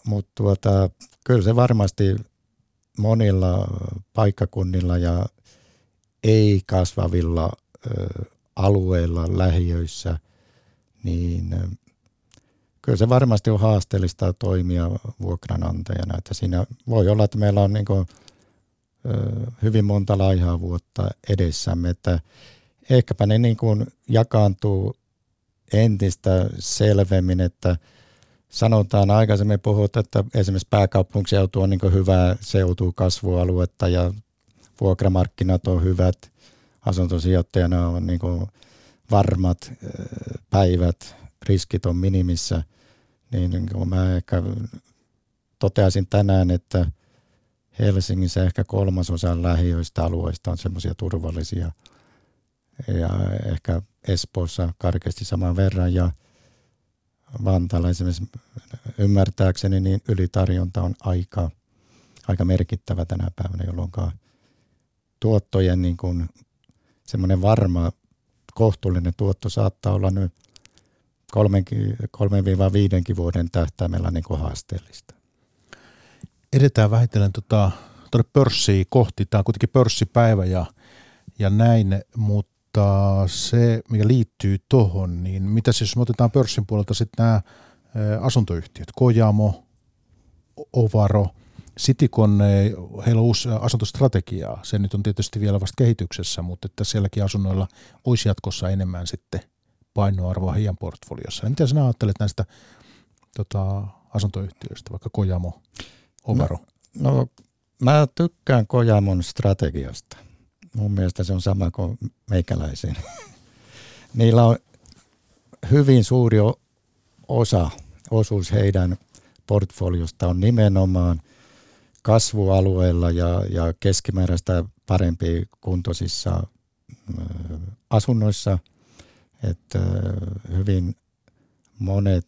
Mutta tuota, kyllä se varmasti monilla paikkakunnilla ja ei kasvavilla alueilla, lähiöissä, niin kyllä se varmasti on haasteellista toimia vuokranantajana. Että siinä voi olla, että meillä on niin kuin, hyvin monta laihaa vuotta edessämme, että ehkäpä ne niin kuin jakaantuu entistä selvemmin, että sanotaan aikaisemmin puhut, että esimerkiksi pääkaupunkiseutu on niin hyvää seutu kasvualuetta ja vuokramarkkinat on hyvät, asuntosijoittajana on niin varmat päivät, riskit on minimissä, niin, niin mä ehkä toteaisin tänään, että Helsingissä ehkä kolmasosa lähiöistä alueista on semmoisia turvallisia – ja ehkä Espoossa karkeasti saman verran ja Vantaalla esimerkiksi ymmärtääkseni niin ylitarjonta on aika, aika merkittävä tänä päivänä, jolloin tuottojen niin kuin semmoinen varma kohtuullinen tuotto saattaa olla nyt 3-5 vuoden tähtäimellä niin kuin haasteellista. Edetään vähitellen tuota, tuonne pörssiin kohti. Tämä on kuitenkin pörssipäivä ja, ja näin, mutta tota, se, mikä liittyy tuohon, niin mitä siis, jos me otetaan pörssin puolelta sitten nämä asuntoyhtiöt, Kojamo, Ovaro, Citicon, heillä on uusi asuntostrategia, se nyt on tietysti vielä vasta kehityksessä, mutta että sielläkin asunnoilla olisi jatkossa enemmän sitten painoarvoa heidän portfoliossa. Ja mitä sinä ajattelet näistä tota, asuntoyhtiöistä, vaikka Kojamo, Ovaro? No, no mä tykkään Kojamon strategiasta. Mun mielestä se on sama kuin meikäläisiin. Niillä on hyvin suuri osa, osuus heidän portfoliosta on nimenomaan kasvualueilla ja, ja keskimääräistä parempi kuntoisissa asunnoissa. Että hyvin monet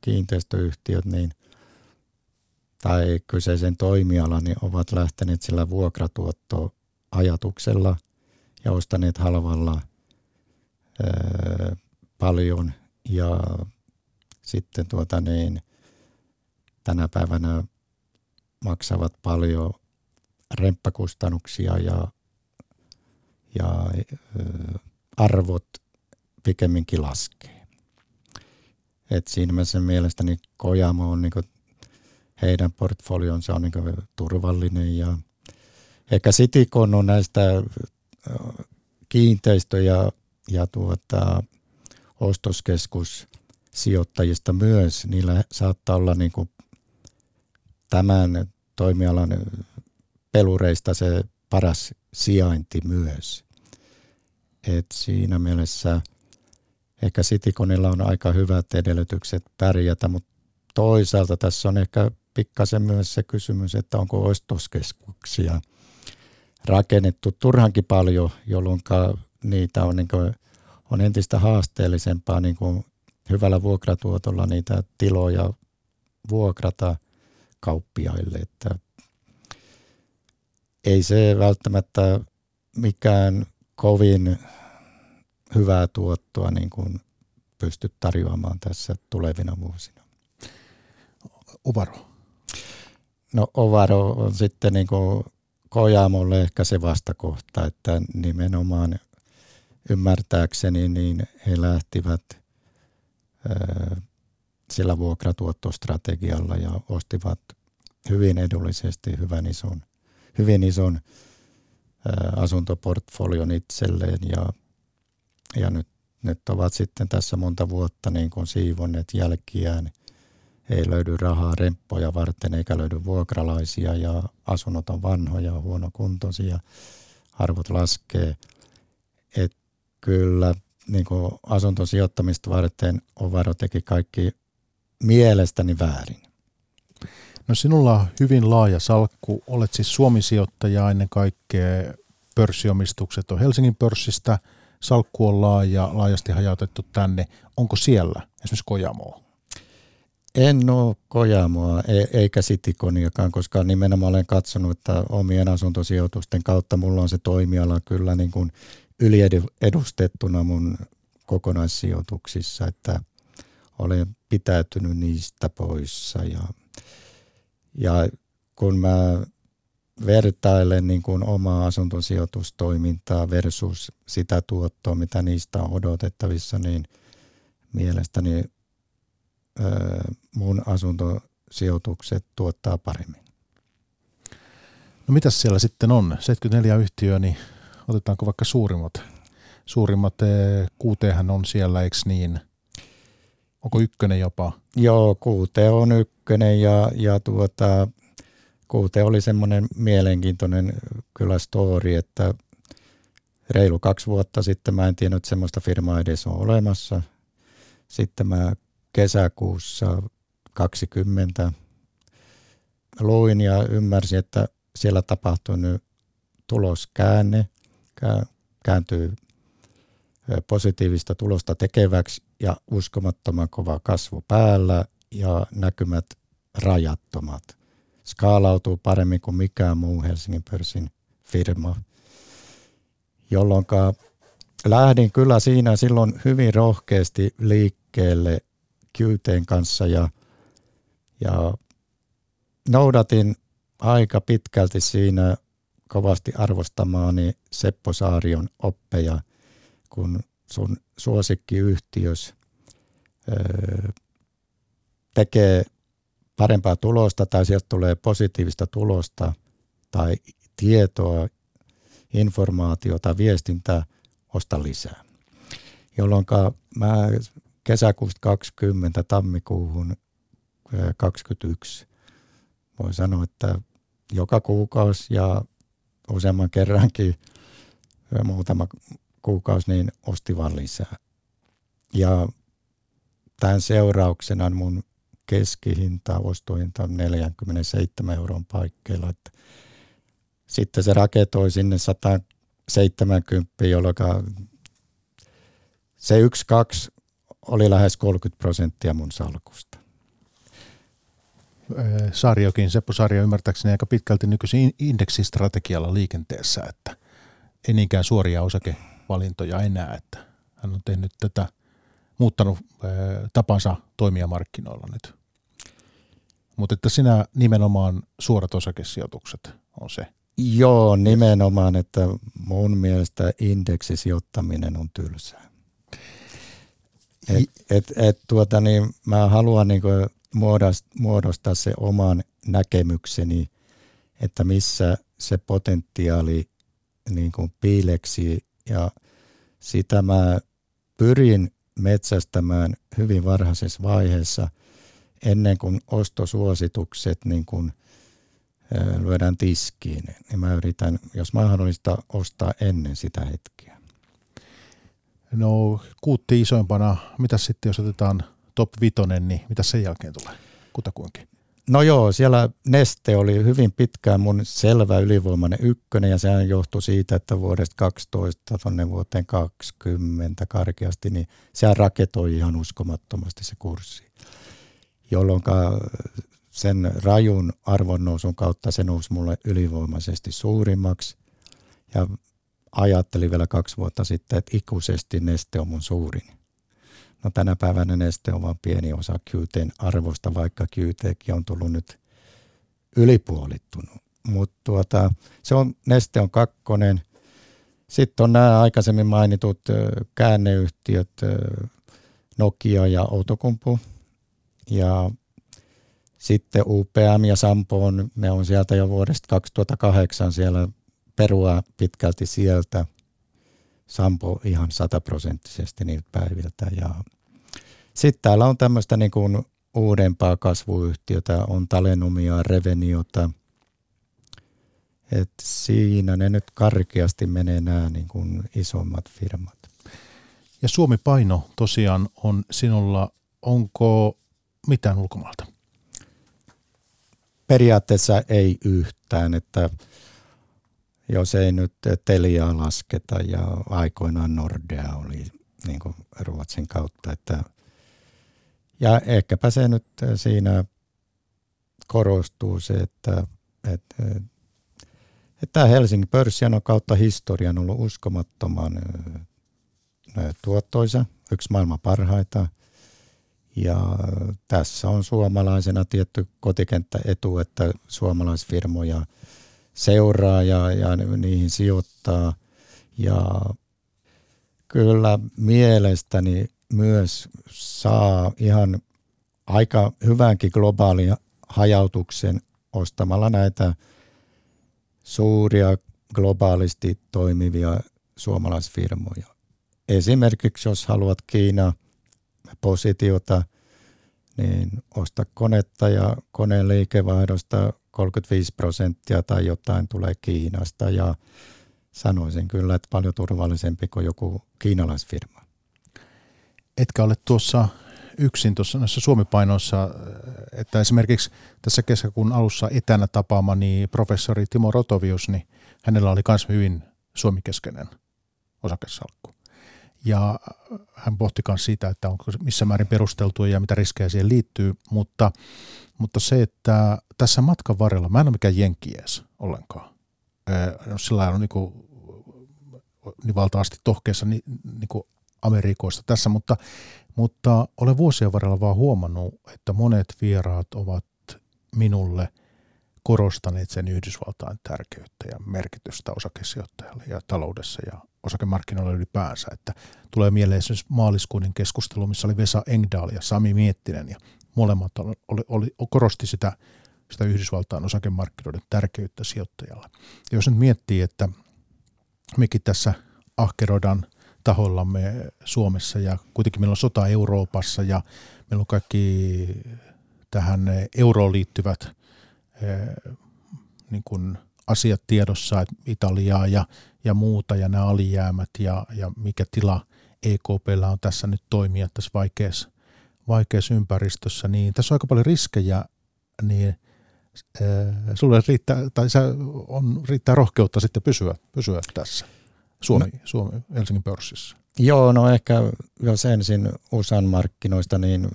kiinteistöyhtiöt niin, tai kyseisen toimialan niin ovat lähteneet sillä vuokratuottoa ajatuksella ja ostaneet halvalla ää, paljon ja sitten tuota niin, tänä päivänä maksavat paljon remppakustannuksia ja, ja ää, arvot pikemminkin laskee. Et siinä mielessä mielestäni Kojamo on niinku, heidän portfolionsa on niinku turvallinen ja Ehkä Citicon on näistä kiinteistö- ja, ja tuota, ostoskeskussijoittajista myös. Niillä saattaa olla niin kuin tämän toimialan pelureista se paras sijainti myös. Et siinä mielessä ehkä Citiconilla on aika hyvät edellytykset pärjätä, mutta toisaalta tässä on ehkä pikkasen myös se kysymys, että onko ostoskeskuksia rakennettu turhankin paljon, jolloin niitä on, niin kuin, on entistä haasteellisempaa niin kuin hyvällä vuokratuotolla niitä tiloja vuokrata kauppiaille. Että ei se välttämättä mikään kovin hyvää tuottoa niin kuin pysty tarjoamaan tässä tulevina vuosina. Ovaro. No Ovaro on sitten niin kuin Kojamolle ehkä se vastakohta, että nimenomaan ymmärtääkseni niin he lähtivät sillä vuokratuottostrategialla ja ostivat hyvin edullisesti hyvän ison, hyvin ison asuntoportfolion itselleen ja, ja nyt, nyt ovat sitten tässä monta vuotta niin kuin siivonneet jälkiään. Ei löydy rahaa remppoja varten eikä löydy vuokralaisia ja asunnot on vanhoja, huonokuntoisia, arvot laskee. Et kyllä niin kuin asuntosijoittamista varten Ovaro teki kaikki mielestäni väärin. No sinulla on hyvin laaja salkku. Olet siis Suomi-sijoittaja ennen kaikkea. Pörssiomistukset on Helsingin pörssistä. Salkku on laaja, laajasti hajautettu tänne. Onko siellä esimerkiksi Kojamoa? En ole Kojamoa e- eikä Sitikoniakaan, koska nimenomaan olen katsonut, että omien asuntosijoitusten kautta mulla on se toimiala kyllä niin kuin yliedustettuna mun kokonaissijoituksissa, että olen pitäytynyt niistä poissa. Ja, ja kun mä vertailen niin kuin omaa asuntosijoitustoimintaa versus sitä tuottoa, mitä niistä on odotettavissa, niin mielestäni mun asuntosijoitukset tuottaa paremmin. No mitäs siellä sitten on? 74 yhtiöä, niin otetaanko vaikka suurimmat? Suurimmat kuutehan on siellä, eikö niin? Onko ykkönen jopa? Joo, kuute on ykkönen ja, ja tuota, kuute oli semmoinen mielenkiintoinen kyllä story, että reilu kaksi vuotta sitten mä en tiennyt, että semmoista firmaa edes on olemassa. Sitten mä kesäkuussa 20 luin ja ymmärsin, että siellä tapahtui nyt tuloskäänne, kääntyy positiivista tulosta tekeväksi ja uskomattoman kova kasvu päällä ja näkymät rajattomat. Skaalautuu paremmin kuin mikään muu Helsingin pörssin firma, jolloin lähdin kyllä siinä silloin hyvin rohkeasti liikkeelle Qteen kanssa ja, ja noudatin aika pitkälti siinä kovasti arvostamaani Seppo Saarion oppeja, kun sun suosikkiyhtiös tekee parempaa tulosta tai sieltä tulee positiivista tulosta tai tietoa, informaatiota, viestintää, osta lisää. Jolloin mä kesäkuusta 20 tammikuuhun 2021 voi sanoa, että joka kuukausi ja useamman kerrankin muutama kuukausi, niin osti vaan lisää. Ja tämän seurauksena mun keskihinta, ostohinta on 47 euron paikkeilla. Että sitten se raketoi sinne 170, jolloin se yksi kaksi oli lähes 30 prosenttia mun salkusta. Sarjokin, Seppo Sarjo ymmärtääkseni aika pitkälti nykyisin indeksistrategialla liikenteessä, että ei niinkään suoria osakevalintoja enää, että hän on tehnyt tätä, muuttanut tapansa toimia markkinoilla nyt. Mutta että sinä nimenomaan suorat osakesijoitukset on se. Joo, nimenomaan, että mun mielestä indeksisijoittaminen on tylsää. Et, et, et tuota, niin mä haluan niin muodostaa se oman näkemykseni, että missä se potentiaali niin kuin piileksi ja sitä mä pyrin metsästämään hyvin varhaisessa vaiheessa ennen kuin ostosuositukset niin kuin lyödään tiskiin, niin mä yritän, jos mahdollista, ostaa ennen sitä hetkeä. No kuutti isoimpana, mitä sitten jos otetaan top vitonen, niin mitä sen jälkeen tulee? kutakuinkin. No joo, siellä Neste oli hyvin pitkään mun selvä ylivoimainen ykkönen ja sehän johtui siitä, että vuodesta 12 tuonne vuoteen 20 karkeasti, niin se raketoi ihan uskomattomasti se kurssi, jolloin sen rajun arvonnousun kautta se nousi mulle ylivoimaisesti suurimmaksi ja ajattelin vielä kaksi vuotta sitten, että ikuisesti Neste on mun suurin. No tänä päivänä Neste on vain pieni osa Qtn arvosta, vaikka Qtkin on tullut nyt ylipuolittunut. Mutta tuota, se on, Neste on kakkonen. Sitten on nämä aikaisemmin mainitut käänneyhtiöt, Nokia ja Outokumpu. Ja sitten UPM ja Sampo on, ne on sieltä jo vuodesta 2008 siellä perua pitkälti sieltä. Sampo ihan sataprosenttisesti niiltä päiviltä. Ja sitten täällä on tämmöistä niin kuin uudempaa kasvuyhtiötä, on Talenumia, Reveniota. Et siinä ne nyt karkeasti menee nämä niin kuin isommat firmat. Ja Suomi Paino tosiaan on sinulla, onko mitään ulkomaalta? Periaatteessa ei yhtään, että jos ei nyt Teliaa lasketa ja aikoinaan Nordea oli niin kuin Ruotsin kautta. Että, ja ehkäpä se nyt siinä korostuu se, että, että, että tämä Helsingin pörssiano kautta historian on ollut uskomattoman tuottoisa, yksi maailman parhaita. Ja tässä on suomalaisena tietty kotikenttäetu, että suomalaisfirmoja – seuraa ja, ja niihin sijoittaa. Ja kyllä mielestäni myös saa ihan aika hyvänkin globaalin hajautuksen ostamalla näitä suuria globaalisti toimivia suomalaisfirmoja. Esimerkiksi jos haluat Kiina positiota, niin osta konetta ja koneen liikevaihdosta 35 prosenttia tai jotain tulee Kiinasta ja sanoisin kyllä, että paljon turvallisempi kuin joku kiinalaisfirma. Etkä ole tuossa yksin tuossa näissä Suomipainoissa, että esimerkiksi tässä kesäkuun alussa etänä tapaamani professori Timo Rotovius, niin hänellä oli myös hyvin suomikeskeinen osakesalkku. Ja hän pohti myös siitä, että onko missä määrin perusteltua ja mitä riskejä siihen liittyy, mutta mutta se, että tässä matkan varrella, mä en ole mikään jenkkies ollenkaan. No, sillä on niin, kuin, niin valtavasti tohkeessa niin, niin kuin Amerikoista tässä, mutta, mutta olen vuosien varrella vaan huomannut, että monet vieraat ovat minulle korostaneet sen Yhdysvaltain tärkeyttä ja merkitystä osakesijoittajalle ja taloudessa ja osakemarkkinoilla ylipäänsä. Että tulee mieleen esimerkiksi maaliskuinen keskustelu, missä oli Vesa Engdahl ja Sami Miettinen ja molemmat oli, oli, korosti sitä, sitä Yhdysvaltain osakemarkkinoiden tärkeyttä sijoittajalle. Ja jos nyt miettii, että mekin tässä ahkeroidaan tahollamme Suomessa ja kuitenkin meillä on sota Euroopassa ja meillä on kaikki tähän euroon liittyvät eh, niin kuin asiat tiedossa, että Italiaa ja, ja muuta ja nämä alijäämät ja, ja mikä tila EKPllä on tässä nyt toimia tässä vaikeassa vaikeassa ympäristössä, niin tässä on aika paljon riskejä, niin äh, sulle riittää, tai on, riittää rohkeutta sitten pysyä, pysyä tässä Suomi, no, Suomi, Helsingin pörssissä. Joo, no ehkä jos ensin USAn markkinoista, niin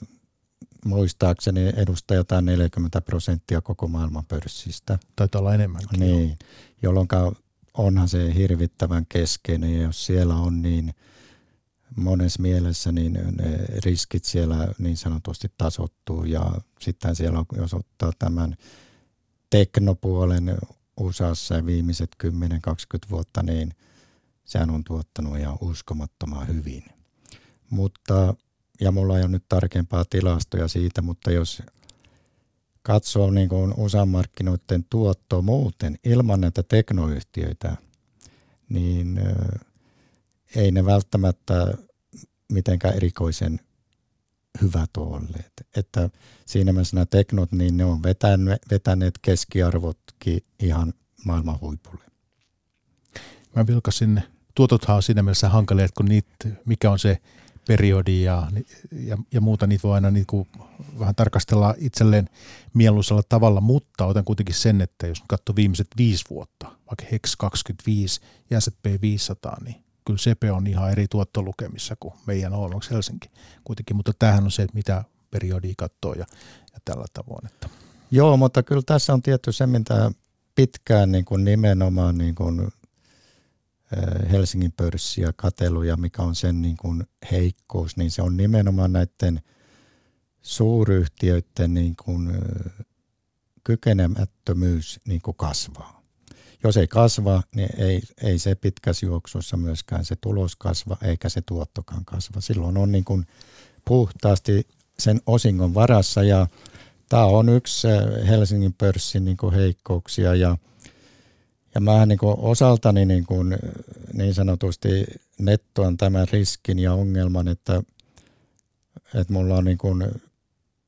muistaakseni edustaa jotain 40 prosenttia koko maailman pörssistä. Taitaa olla enemmänkin. Niin, jolloin onhan se hirvittävän keskeinen ja jos siellä on niin – monessa mielessä niin ne riskit siellä niin sanotusti tasottuu ja sitten siellä jos ottaa tämän teknopuolen USAssa viimeiset 10-20 vuotta, niin sehän on tuottanut ihan uskomattoman hyvin. Mutta, ja mulla ei ole nyt tarkempaa tilastoja siitä, mutta jos katsoo niin kuin USA-markkinoiden tuottoa muuten ilman näitä teknoyhtiöitä, niin ei ne välttämättä mitenkään erikoisen hyvät olleet. Että siinä mielessä nämä teknot, niin ne on vetäneet, vetäneet keskiarvotkin ihan maailman huipulle. Mä vilkasin, tuotothan on siinä mielessä hankalia, että kun niitä, mikä on se periodi ja, ja, ja muuta, niitä voi aina niin kuin vähän tarkastella itselleen mieluisella tavalla, mutta otan kuitenkin sen, että jos katsoo viimeiset viisi vuotta, vaikka HEX 25 ja S&P 500, niin kyllä CP on ihan eri tuottolukemissa kuin meidän OMX Helsinki kuitenkin, mutta tämähän on se, että mitä periodia katsoo ja, ja tällä tavoin. Että. Joo, mutta kyllä tässä on tietty se, mitä pitkään niin kuin nimenomaan niin kuin Helsingin pörssiä kateluja, mikä on sen niin kuin heikkous, niin se on nimenomaan näiden suuryhtiöiden niin kuin kykenemättömyys niin kuin kasvaa. Jos ei kasva, niin ei, ei se pitkässä juoksussa myöskään se tulos kasva eikä se tuottokaan kasva. Silloin on niin kuin puhtaasti sen osingon varassa ja tämä on yksi Helsingin pörssin niin kuin heikkouksia ja – ja mä niin kuin osaltani niin, kuin niin sanotusti nettoan tämän riskin ja ongelman, että, että mulla on niin kuin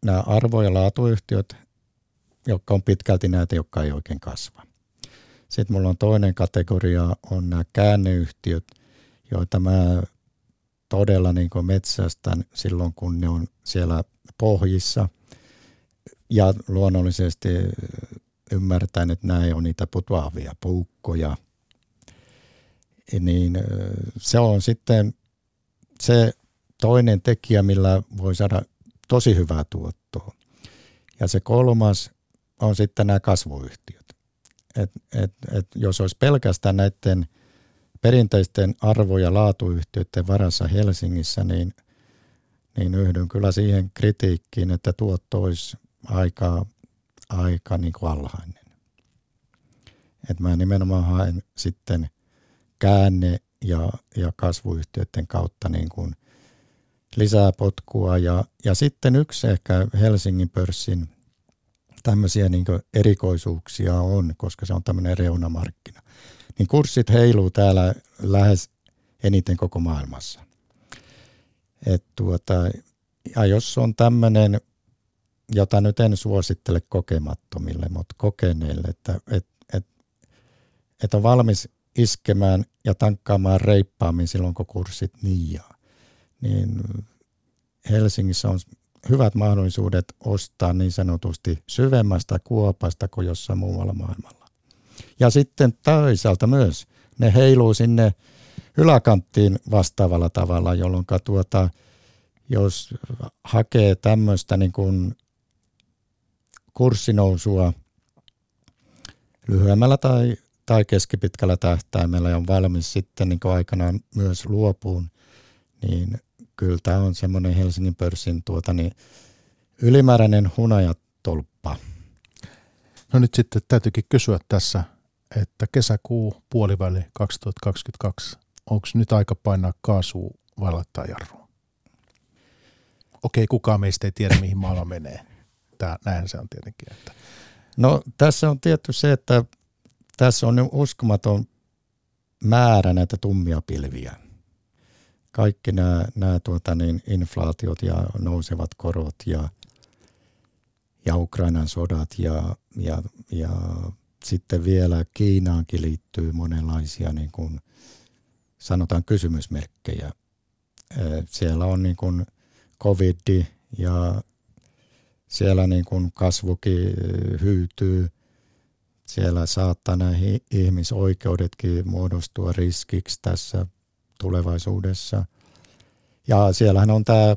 nämä arvo- ja laatuyhtiöt, jotka on pitkälti näitä, jotka ei oikein kasva. Sitten mulla on toinen kategoria, on nämä käänneyhtiöt, joita mä todella niin kuin metsästän silloin, kun ne on siellä pohjissa. Ja luonnollisesti ymmärtäen, että nämä ole niitä putoavia puukkoja, niin se on sitten se toinen tekijä, millä voi saada tosi hyvää tuottoa. Ja se kolmas on sitten nämä kasvuyhtiöt. Et, et, et jos olisi pelkästään näiden perinteisten arvo- ja laatuyhtiöiden varassa Helsingissä, niin, niin yhdyn kyllä siihen kritiikkiin, että tuotto olisi aika aika niin kuin alhainen. Et mä nimenomaan haen sitten käänne- ja, ja kasvuyhtiöiden kautta niin kuin lisää potkua. Ja, ja sitten yksi ehkä Helsingin pörssin tämmöisiä niin erikoisuuksia on, koska se on tämmöinen reunamarkkina. Niin kurssit heiluu täällä lähes eniten koko maailmassa. Et tuota, ja jos on tämmöinen jota nyt en suosittele kokemattomille, mutta kokeneille, että et, et, et on valmis iskemään ja tankkaamaan reippaammin silloin, kun kurssit niijaa. Niin Helsingissä on hyvät mahdollisuudet ostaa niin sanotusti syvemmästä kuopasta kuin jossain muualla maailmalla. Ja sitten toisaalta myös ne heiluu sinne yläkanttiin vastaavalla tavalla, jolloin tuota, jos hakee tämmöistä niin kuin kurssinousua lyhyemmällä tai, tai keskipitkällä tähtäimellä ja on valmis sitten niin aikanaan myös luopuun, niin kyllä tämä on semmoinen Helsingin pörssin tuota, niin ylimääräinen hunajatolppa. No nyt sitten täytyykin kysyä tässä, että kesäkuu puoliväli 2022, onko nyt aika painaa kaasua vai laittaa jarrua? Okei, kukaan meistä ei tiedä, mihin maailma menee tämä, näin se on tietenkin. Että. No tässä on tietty se, että tässä on uskomaton määrä näitä tummia pilviä. Kaikki nämä, nämä tuota niin, inflaatiot ja nousevat korot ja, ja Ukrainan sodat ja, ja, ja sitten vielä Kiinaankin liittyy monenlaisia niin kuin, sanotaan kysymysmerkkejä. Siellä on niin kuin covid ja siellä niin kuin kasvukin eh, hyytyy. Siellä saattaa nämä ihmisoikeudetkin muodostua riskiksi tässä tulevaisuudessa. Ja siellähän on tämä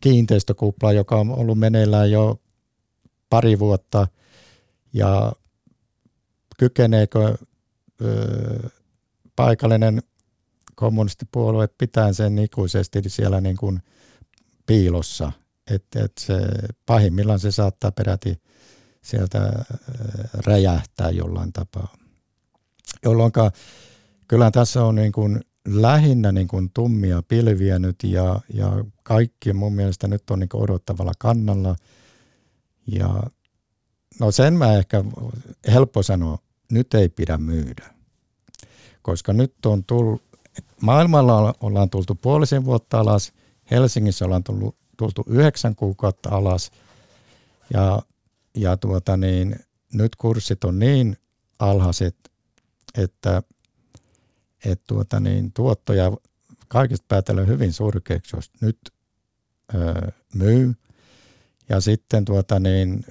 kiinteistökupla, joka on ollut meneillään jo pari vuotta. Ja kykeneekö ö, paikallinen kommunistipuolue pitää sen ikuisesti siellä niin kuin piilossa – että et se, pahimmillaan se saattaa peräti sieltä äh, räjähtää jollain tapaa. Jolloin kyllä tässä on niin kuin lähinnä niin kuin tummia pilviä nyt ja, ja kaikki mun mielestä nyt on niin kuin odottavalla kannalla. Ja no sen mä ehkä helppo sanoa, nyt ei pidä myydä. Koska nyt on tullut, maailmalla ollaan tultu puolisen vuotta alas, Helsingissä ollaan tullut tultu yhdeksän kuukautta alas ja, ja tuota niin, nyt kurssit on niin alhaiset, että, että tuota niin, tuottoja kaikista päätellen hyvin surkeaksi, jos nyt ö, myy. Ja sitten tuota niin,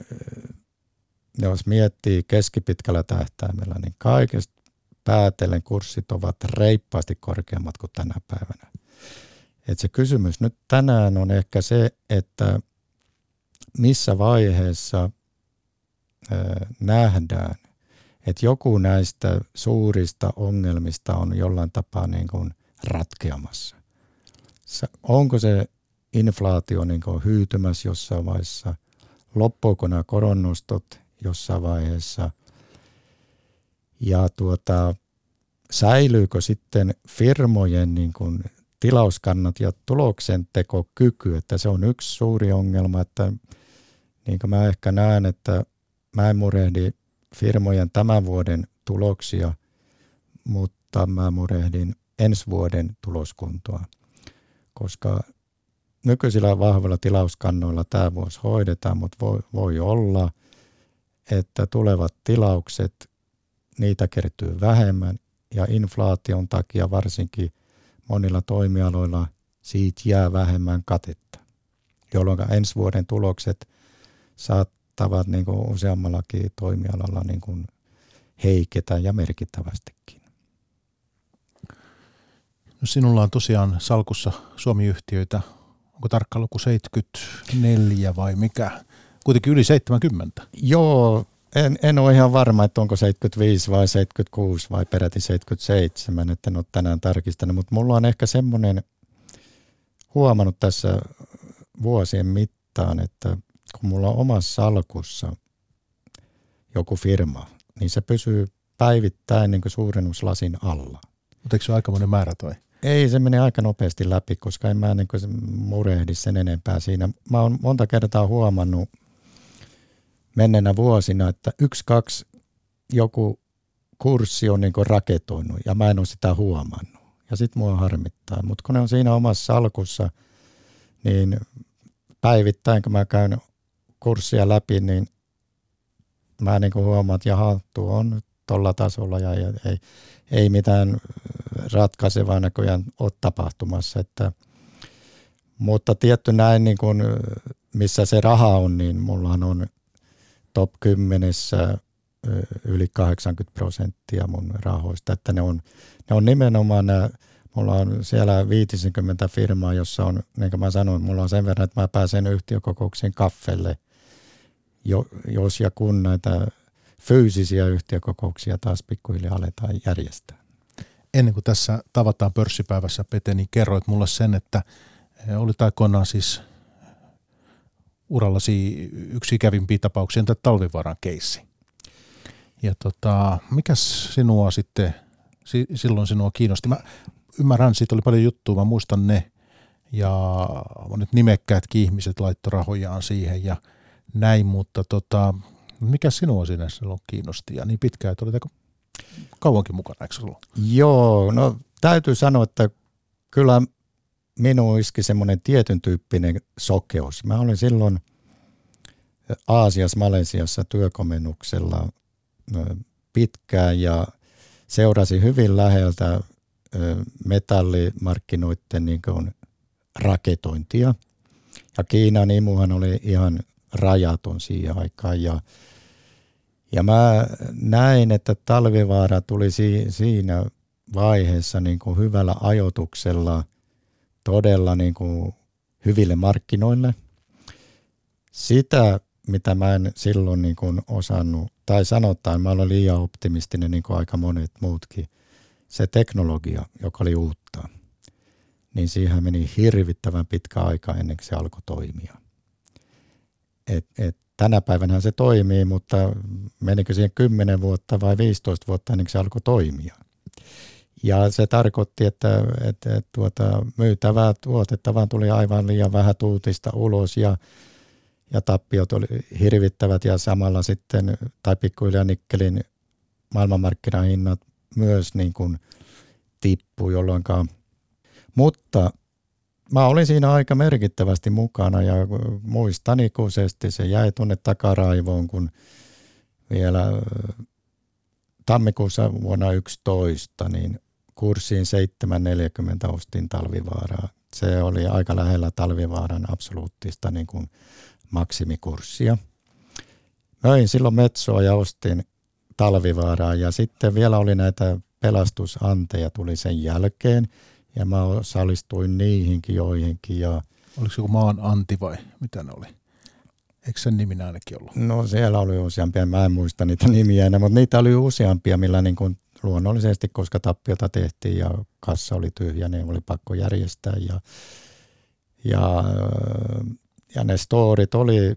jos miettii keskipitkällä tähtäimellä, niin kaikesta päätellen kurssit ovat reippaasti korkeammat kuin tänä päivänä. Et se kysymys nyt tänään on ehkä se, että missä vaiheessa nähdään, että joku näistä suurista ongelmista on jollain tapaa niin kuin ratkeamassa. Onko se inflaatio niin kuin hyytymässä jossain vaiheessa? Loppuuko nämä koronnostot jossain vaiheessa? Ja tuota, säilyykö sitten firmojen niin kuin tilauskannat ja tuloksentekokyky, että se on yksi suuri ongelma, että niin kuin mä ehkä näen, että mä en murehdi firmojen tämän vuoden tuloksia, mutta mä murehdin ensi vuoden tuloskuntoa, koska nykyisillä vahvoilla tilauskannoilla tämä vuosi hoidetaan, mutta voi, voi olla, että tulevat tilaukset, niitä kertyy vähemmän ja inflaation takia varsinkin monilla toimialoilla siitä jää vähemmän katetta, jolloin ensi vuoden tulokset saattavat niin kuin useammallakin toimialalla niin kuin heiketä ja merkittävästikin. No sinulla on tosiaan salkussa Suomi-yhtiöitä, onko tarkka luku 74 vai mikä? Kuitenkin yli 70. Joo, en, en ole ihan varma, että onko 75 vai 76 vai peräti 77, että en ole tänään tarkistanut, mutta mulla on ehkä semmoinen huomannut tässä vuosien mittaan, että kun mulla on omassa salkussa joku firma, niin se pysyy päivittäin niin suurennuslasin alla. Mutta eikö se ole aikamoinen määrä toi? Ei, se menee aika nopeasti läpi, koska en mä niin murehdi sen enempää siinä. Mä oon monta kertaa huomannut menneenä vuosina, että yksi, kaksi joku kurssi on niin raketoinut ja mä en ole sitä huomannut. Ja sitten mua harmittaa. Mutta kun ne on siinä omassa salkussa, niin päivittäin kun mä käyn kurssia läpi, niin mä niin huomaan, että jaha, tuo on nyt tuolla tasolla ja ei, ei mitään ratkaisevaa näköjään ole tapahtumassa. Että, mutta tietty näin, niin kuin, missä se raha on, niin mullahan on top 10 yli 80 prosenttia mun rahoista, että ne on, ne on nimenomaan nämä, mulla on siellä 50 firmaa, jossa on, niin kuin mä sanoin, mulla on sen verran, että mä pääsen yhtiökokouksiin kaffelle jo, jos ja kun näitä fyysisiä yhtiökokouksia taas pikkuhiljaa aletaan järjestää. Ennen kuin tässä tavataan pörssipäivässä, Pete, niin kerroit mulle sen, että oli aikoinaan siis urallasi yksi ikävimpiä tapauksia, entä talvivaaran keissi. Ja tota, mikäs sinua sitten, silloin sinua kiinnosti? Mä ymmärrän, siitä oli paljon juttua, mä muistan ne, ja monet nimekkäätkin ihmiset laittoi rahojaan siihen, ja – näin, mutta tota, mikä sinua siinä silloin kiinnosti ja niin pitkään, että olit kauankin mukana, eikö sulla? Joo, no täytyy sanoa, että kyllä minuun iski semmoinen tietyn tyyppinen sokeus. Mä olin silloin Aasiassa, Malesiassa työkomennuksella pitkään ja seurasi hyvin läheltä metallimarkkinoiden niin raketointia. Ja Kiinan imuhan oli ihan rajaton siihen aikaan. Ja, ja mä näin, että Talvivaara tuli si, siinä vaiheessa niin kuin hyvällä ajotuksella todella niin kuin hyville markkinoille. Sitä, mitä mä en silloin niin kuin osannut, tai sanotaan, mä olen liian optimistinen niin kuin aika monet muutkin, se teknologia, joka oli uutta, niin siihen meni hirvittävän pitkä aika ennen kuin se alkoi toimia et, et, tänä päivänä se toimii, mutta menikö siihen 10 vuotta vai 15 vuotta ennen kuin se alkoi toimia. Ja se tarkoitti, että, että, että tuota, myytävää tuotetta vaan tuli aivan liian vähän tuutista ulos ja, ja tappiot oli hirvittävät ja samalla sitten, tai pikkuhiljaa nikkelin maailmanmarkkinahinnat myös niin kuin tippui, jolloin mutta mä olin siinä aika merkittävästi mukana ja muistan ikuisesti, se jäi tuonne takaraivoon, kun vielä tammikuussa vuonna 11, niin kurssiin 740 ostin talvivaaraa. Se oli aika lähellä talvivaaran absoluuttista niin kuin maksimikurssia. Möin silloin Metsoa ja ostin talvivaaraa ja sitten vielä oli näitä pelastusanteja tuli sen jälkeen ja mä osallistuin niihinkin joihinkin. Ja Oliko se joku maan anti vai mitä ne oli? Eikö sen nimi ainakin ollut? No siellä oli useampia, mä en muista niitä nimiä enää, mutta niitä oli useampia, millä niin kuin luonnollisesti, koska tappiota tehtiin ja kassa oli tyhjä, niin oli pakko järjestää. Ja, ja, ja ne storit oli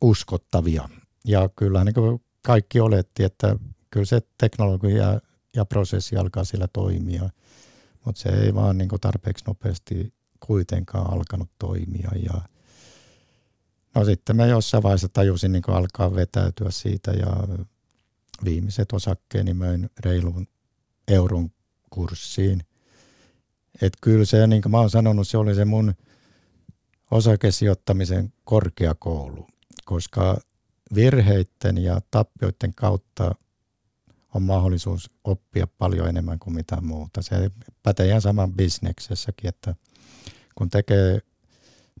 uskottavia. Ja kyllä niin kaikki oletti, että kyllä se teknologia ja prosessi alkaa sillä toimia, mutta se ei vaan niin tarpeeksi nopeasti kuitenkaan alkanut toimia. Ja no sitten mä jossain vaiheessa tajusin niin alkaa vetäytyä siitä ja viimeiset osakkeeni möin reilun euron kurssiin. Että kyllä se, niin kuin mä oon sanonut, se oli se mun osakesijoittamisen korkeakoulu, koska virheiden ja tappioiden kautta on mahdollisuus oppia paljon enemmän kuin mitä muuta. Se pätee ihan saman bisneksessäkin, että kun tekee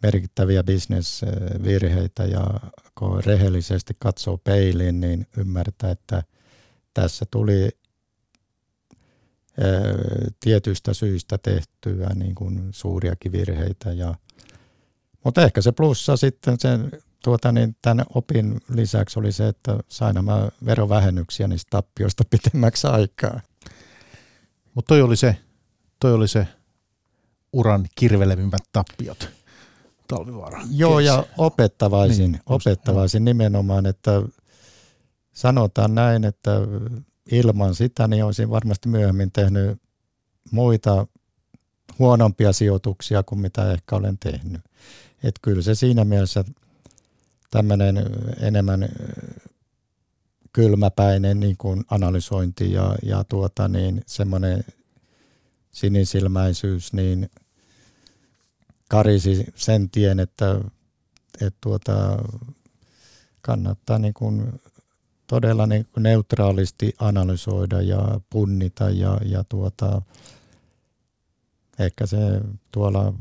merkittäviä bisnesvirheitä ja kun rehellisesti katsoo peiliin, niin ymmärtää, että tässä tuli tietyistä syistä tehtyä niin kuin suuriakin virheitä. Ja, mutta ehkä se plussa sitten sen tuota, niin tämän opin lisäksi oli se, että sain nämä verovähennyksiä niistä tappioista pitemmäksi aikaa. Mutta toi oli se, toi oli se uran kirvelevimmät tappiot talvivaara. Joo, ja opettavaisin, niin, opettavaisin nimenomaan, että sanotaan näin, että ilman sitä niin olisin varmasti myöhemmin tehnyt muita huonompia sijoituksia kuin mitä ehkä olen tehnyt. Että kyllä se siinä mielessä tämmöinen enemmän kylmäpäinen niin kuin analysointi ja, ja tuota niin, semmoinen sinisilmäisyys, niin karisi sen tien, että, että tuota, kannattaa niin kuin todella niin kuin neutraalisti analysoida ja punnita ja, ja tuota, ehkä se tuolla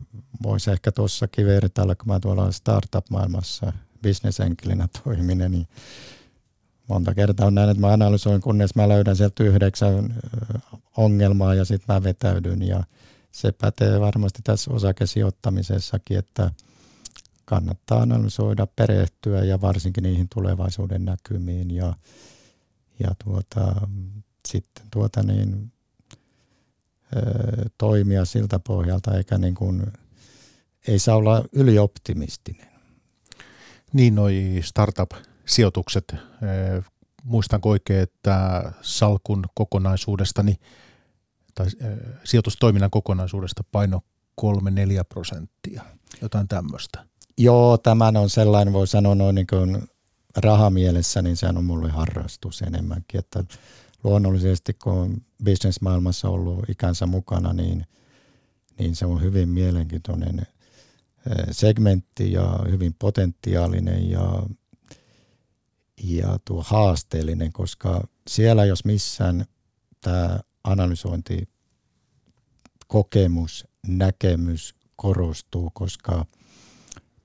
voisi ehkä tuossakin vertailla, kun mä tuolla startup-maailmassa bisnesenkelinä toiminen, niin monta kertaa on näin, että mä analysoin, kunnes mä löydän sieltä yhdeksän ongelmaa ja sitten mä vetäydyn ja se pätee varmasti tässä osakesijoittamisessakin, että kannattaa analysoida, perehtyä ja varsinkin niihin tulevaisuuden näkymiin ja, ja tuota, sitten tuota niin, toimia siltä pohjalta, eikä niin kuin, ei saa olla ylioptimistinen. Niin noi startup-sijoitukset, muistanko oikein, että salkun kokonaisuudesta, niin, tai sijoitustoiminnan kokonaisuudesta paino 3-4 prosenttia, jotain tämmöistä. Joo, tämän on sellainen, voi sanoa noin niin kuin rahamielessä, niin se on mulle harrastus enemmänkin, että luonnollisesti kun on bisnesmaailmassa ollut ikänsä mukana, niin, niin se on hyvin mielenkiintoinen segmentti ja hyvin potentiaalinen ja, ja tuo haasteellinen, koska siellä jos missään tämä analysointi, kokemus, näkemys korostuu, koska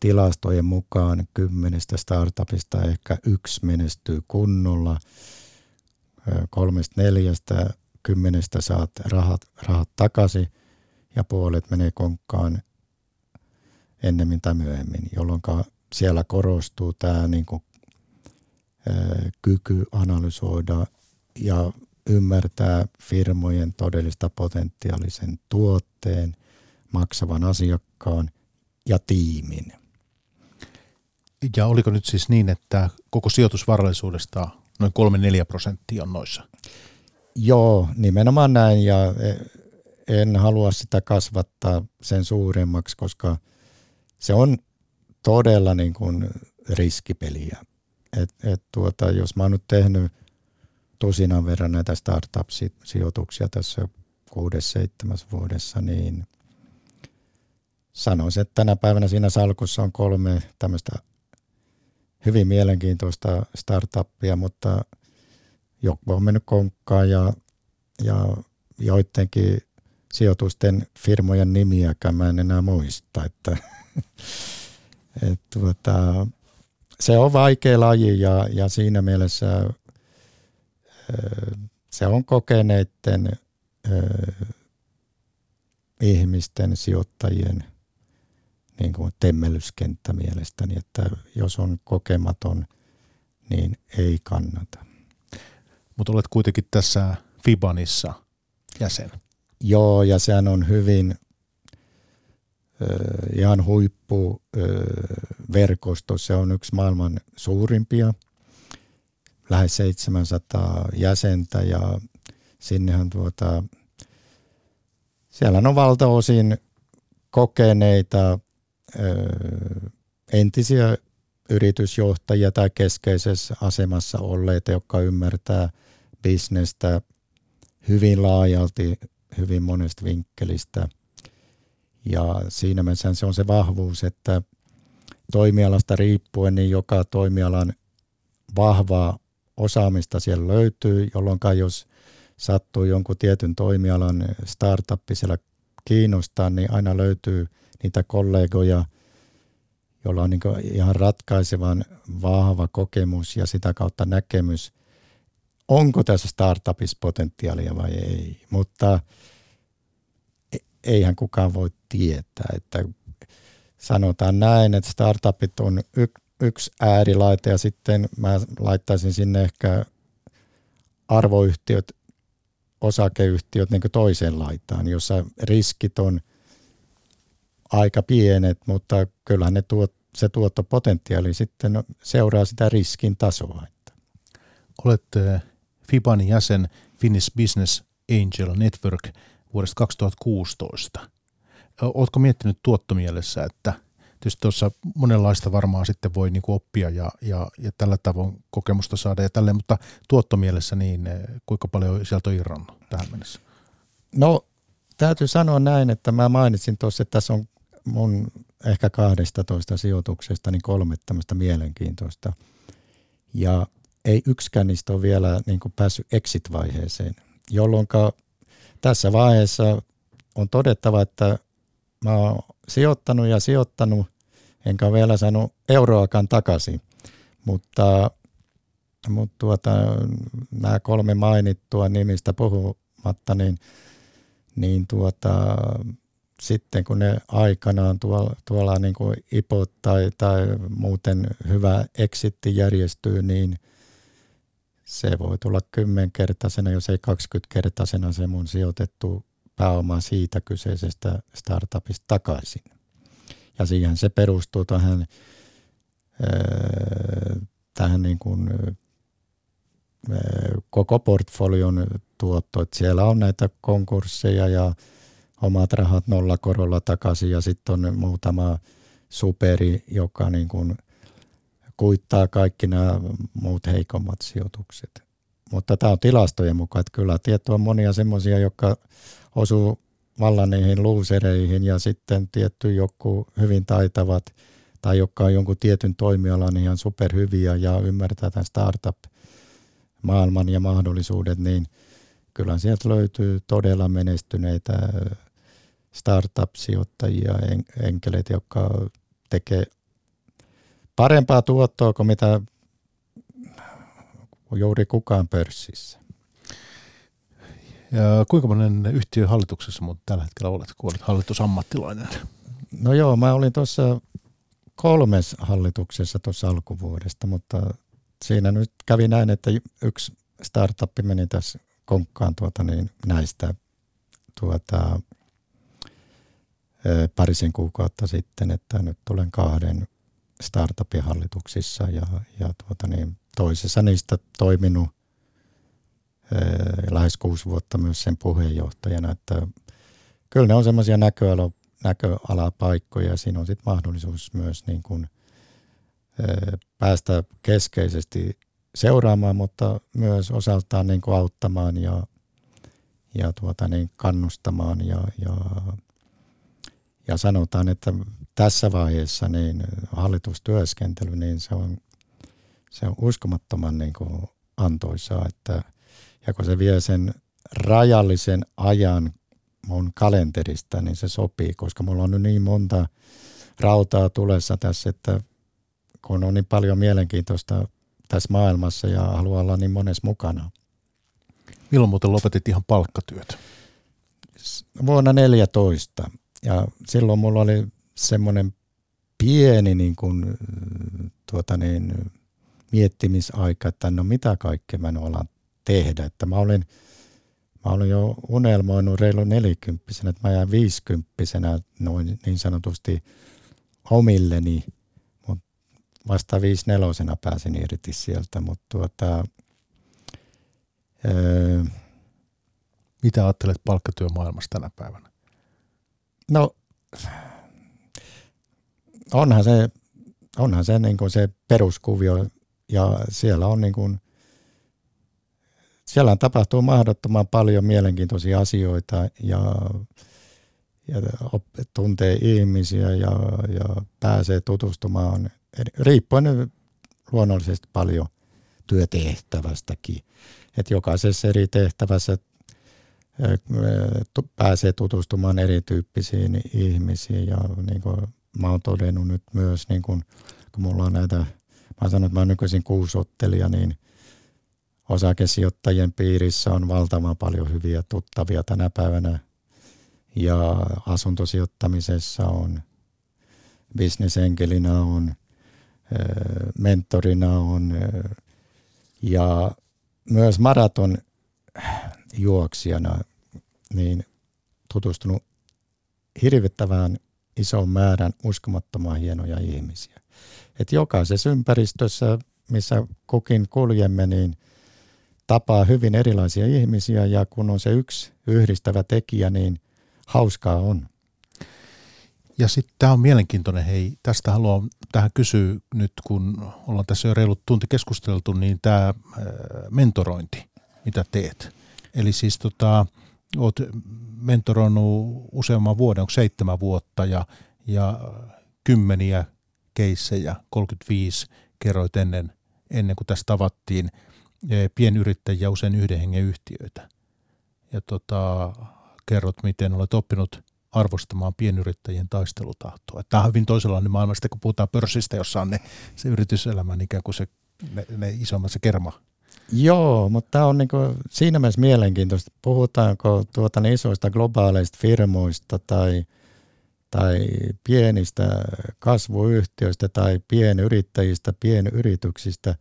tilastojen mukaan kymmenestä startupista ehkä yksi menestyy kunnolla – kolmesta neljästä kymmenestä saat rahat, rahat takaisin ja puolet menee konkkaan ennemmin tai myöhemmin, jolloin siellä korostuu tämä niin kuin, ää, kyky analysoida ja ymmärtää firmojen todellista potentiaalisen tuotteen, maksavan asiakkaan ja tiimin. Ja oliko nyt siis niin, että koko sijoitusvarallisuudesta noin 3-4 prosenttia on noissa. Joo, nimenomaan näin ja en halua sitä kasvattaa sen suuremmaksi, koska se on todella niin kuin riskipeliä. Et, et tuota, jos mä oon nyt tehnyt tosinan verran näitä startup-sijoituksia tässä kuudes, seitsemäs vuodessa, niin sanoisin, että tänä päivänä siinä salkussa on kolme tämmöistä hyvin mielenkiintoista startuppia, mutta joku on mennyt konkkaan ja, ja joidenkin sijoitusten firmojen nimiäkään mä en enää muista. Että, et, tuota, se on vaikea laji ja, ja siinä mielessä se on kokeneiden ihmisten, sijoittajien niin kuin temmelyskenttä mielestäni, että jos on kokematon, niin ei kannata. Mutta olet kuitenkin tässä Fibanissa jäsen. Joo, ja sehän on hyvin ihan huippu verkosto. Se on yksi maailman suurimpia, lähes 700 jäsentä ja sinnehän tuota, siellä on valtaosin kokeneita entisiä yritysjohtajia tai keskeisessä asemassa olleita, jotka ymmärtää bisnestä hyvin laajalti, hyvin monesta vinkkelistä. Ja siinä mielessä se on se vahvuus, että toimialasta riippuen niin joka toimialan vahvaa osaamista siellä löytyy, jolloin jos sattuu jonkun tietyn toimialan startuppi siellä kiinnostaa, niin aina löytyy niitä kollegoja, joilla on niin ihan ratkaisevan vahva kokemus ja sitä kautta näkemys, onko tässä startupissa potentiaalia vai ei. Mutta e-, eihän kukaan voi tietää, että sanotaan näin, että startupit on yksi äärilaite ja sitten mä laittaisin sinne ehkä arvoyhtiöt, osakeyhtiöt niin toiseen laitaan, jossa riskit on aika pienet, mutta kyllähän ne tuot, se tuottopotentiaali sitten seuraa sitä riskin tasoa. Olet FIBAN jäsen Finnish Business Angel Network vuodesta 2016. Oletko miettinyt tuottomielessä, että – tietysti tuossa monenlaista varmaan sitten voi niin kuin oppia ja, ja, ja tällä tavoin kokemusta saada ja tälleen, mutta tuottomielessä niin eh, kuinka paljon sieltä on irronnut tähän mennessä? No täytyy sanoa näin, että mä mainitsin tuossa, että tässä on mun ehkä 12 sijoituksesta niin kolme tämmöistä mielenkiintoista. Ja ei yksikään niistä ole vielä niin kuin päässyt exit-vaiheeseen, jolloin tässä vaiheessa on todettava, että mä oon sijoittanut ja sijoittanut, enkä vielä saanut euroakaan takaisin. Mutta, mutta tuota, nämä kolme mainittua nimistä puhumatta, niin, niin tuota, sitten kun ne aikanaan tuolla, tuolla niin kuin IPOT tai, tai muuten hyvä exitti järjestyy, niin se voi tulla kymmenkertaisena, jos ei 20-kertaisena se mun sijoitettu pääomaa siitä kyseisestä startupista takaisin. Ja siihen se perustuu tähän, tähän niin kuin, koko portfolion tuotto. Että siellä on näitä konkursseja ja omat rahat nollakorolla takaisin ja sitten on muutama superi, joka niin kuin kuittaa kaikki nämä muut heikommat sijoitukset. Mutta tämä on tilastojen mukaan, että kyllä tieto on monia semmoisia, jotka osuu vallan niihin luusereihin ja sitten tietty joku hyvin taitavat tai jotka on jonkun tietyn toimialan ihan superhyviä ja ymmärtää tämän startup-maailman ja mahdollisuudet, niin kyllä sieltä löytyy todella menestyneitä startup-sijoittajia, enkeleitä, jotka tekee parempaa tuottoa kuin mitä juuri kukaan pörssissä. Ja kuinka monen yhtiön hallituksessa mutta tällä hetkellä olet, kun olet hallitusammattilainen? No joo, mä olin tuossa kolmes hallituksessa tuossa alkuvuodesta, mutta siinä nyt kävi näin, että yksi startup meni tässä konkkaan tuota niin näistä tuota, parisen kuukautta sitten, että nyt tulen kahden startupin hallituksissa ja, ja tuota niin, toisessa niistä toiminut lähes kuusi vuotta myös sen puheenjohtajana, että kyllä ne on semmoisia näköala, näköalapaikkoja. Ja siinä on sitten mahdollisuus myös niin kuin, päästä keskeisesti seuraamaan, mutta myös osaltaan niin kuin auttamaan ja, ja tuota niin kannustamaan ja, ja, ja sanotaan, että tässä vaiheessa niin hallitustyöskentely, niin se on, se on uskomattoman niin kuin antoisaa, että – ja kun se vie sen rajallisen ajan mun kalenterista, niin se sopii, koska mulla on nyt niin monta rautaa tulessa tässä, että kun on niin paljon mielenkiintoista tässä maailmassa ja haluaa olla niin monessa mukana. Milloin muuten lopetit ihan palkkatyöt? Vuonna 14. Ja silloin mulla oli semmoinen pieni niin kuin, tuota niin, miettimisaika, että no mitä kaikkea mä alan tehdä. Että mä olin, mä olin jo unelmoinut reilu nelikymppisenä, että mä jään viisikymppisenä noin niin sanotusti omilleni, mutta vasta viisi-nelosena pääsin irti sieltä, mutta tuota, öö, mitä ajattelet palkkatyömaailmasta tänä päivänä? No onhan se, onhan se, niin kuin se peruskuvio ja siellä on niin kuin, siellä tapahtuu mahdottoman paljon mielenkiintoisia asioita ja, ja tuntee ihmisiä ja, ja pääsee tutustumaan, riippuen luonnollisesti paljon työtehtävästäkin. Että jokaisessa eri tehtävässä pääsee tutustumaan erityyppisiin ihmisiin ja niin kuin mä oon todennut nyt myös, niin kuin, kun mulla on näitä, mä sanon, että mä oon nykyisin kuusottelija, niin osakesijoittajien piirissä on valtavan paljon hyviä tuttavia tänä päivänä ja asuntosijoittamisessa on, bisnesenkelinä on, mentorina on ja myös maraton juoksijana niin tutustunut hirvittävään ison määrän uskomattoman hienoja ihmisiä. Et jokaisessa ympäristössä, missä kukin kuljemme, niin tapaa hyvin erilaisia ihmisiä ja kun on se yksi yhdistävä tekijä, niin hauskaa on. Ja sitten tämä on mielenkiintoinen, hei, tästä haluan tähän kysyä nyt, kun ollaan tässä jo reilut tunti keskusteltu, niin tämä äh, mentorointi, mitä teet. Eli siis tota, oot mentoroinut useamman vuoden, onko seitsemän vuotta ja, ja kymmeniä keissejä, 35 kerroit ennen, ennen kuin tästä tavattiin, pienyrittäjiä, usein yhden hengen yhtiöitä. Ja tota, kerrot, miten olet oppinut arvostamaan pienyrittäjien taistelutahtoa. Tämä on hyvin toisenlainen maailma, sitten kun puhutaan pörssistä, jossa on ne, se yrityselämän ikään kuin se, ne, ne isommat se kerma Joo, mutta tämä on niinku siinä mielessä mielenkiintoista. Puhutaanko tuota niin isoista globaaleista firmoista tai, tai pienistä kasvuyhtiöistä tai pienyrittäjistä, pienyrityksistä.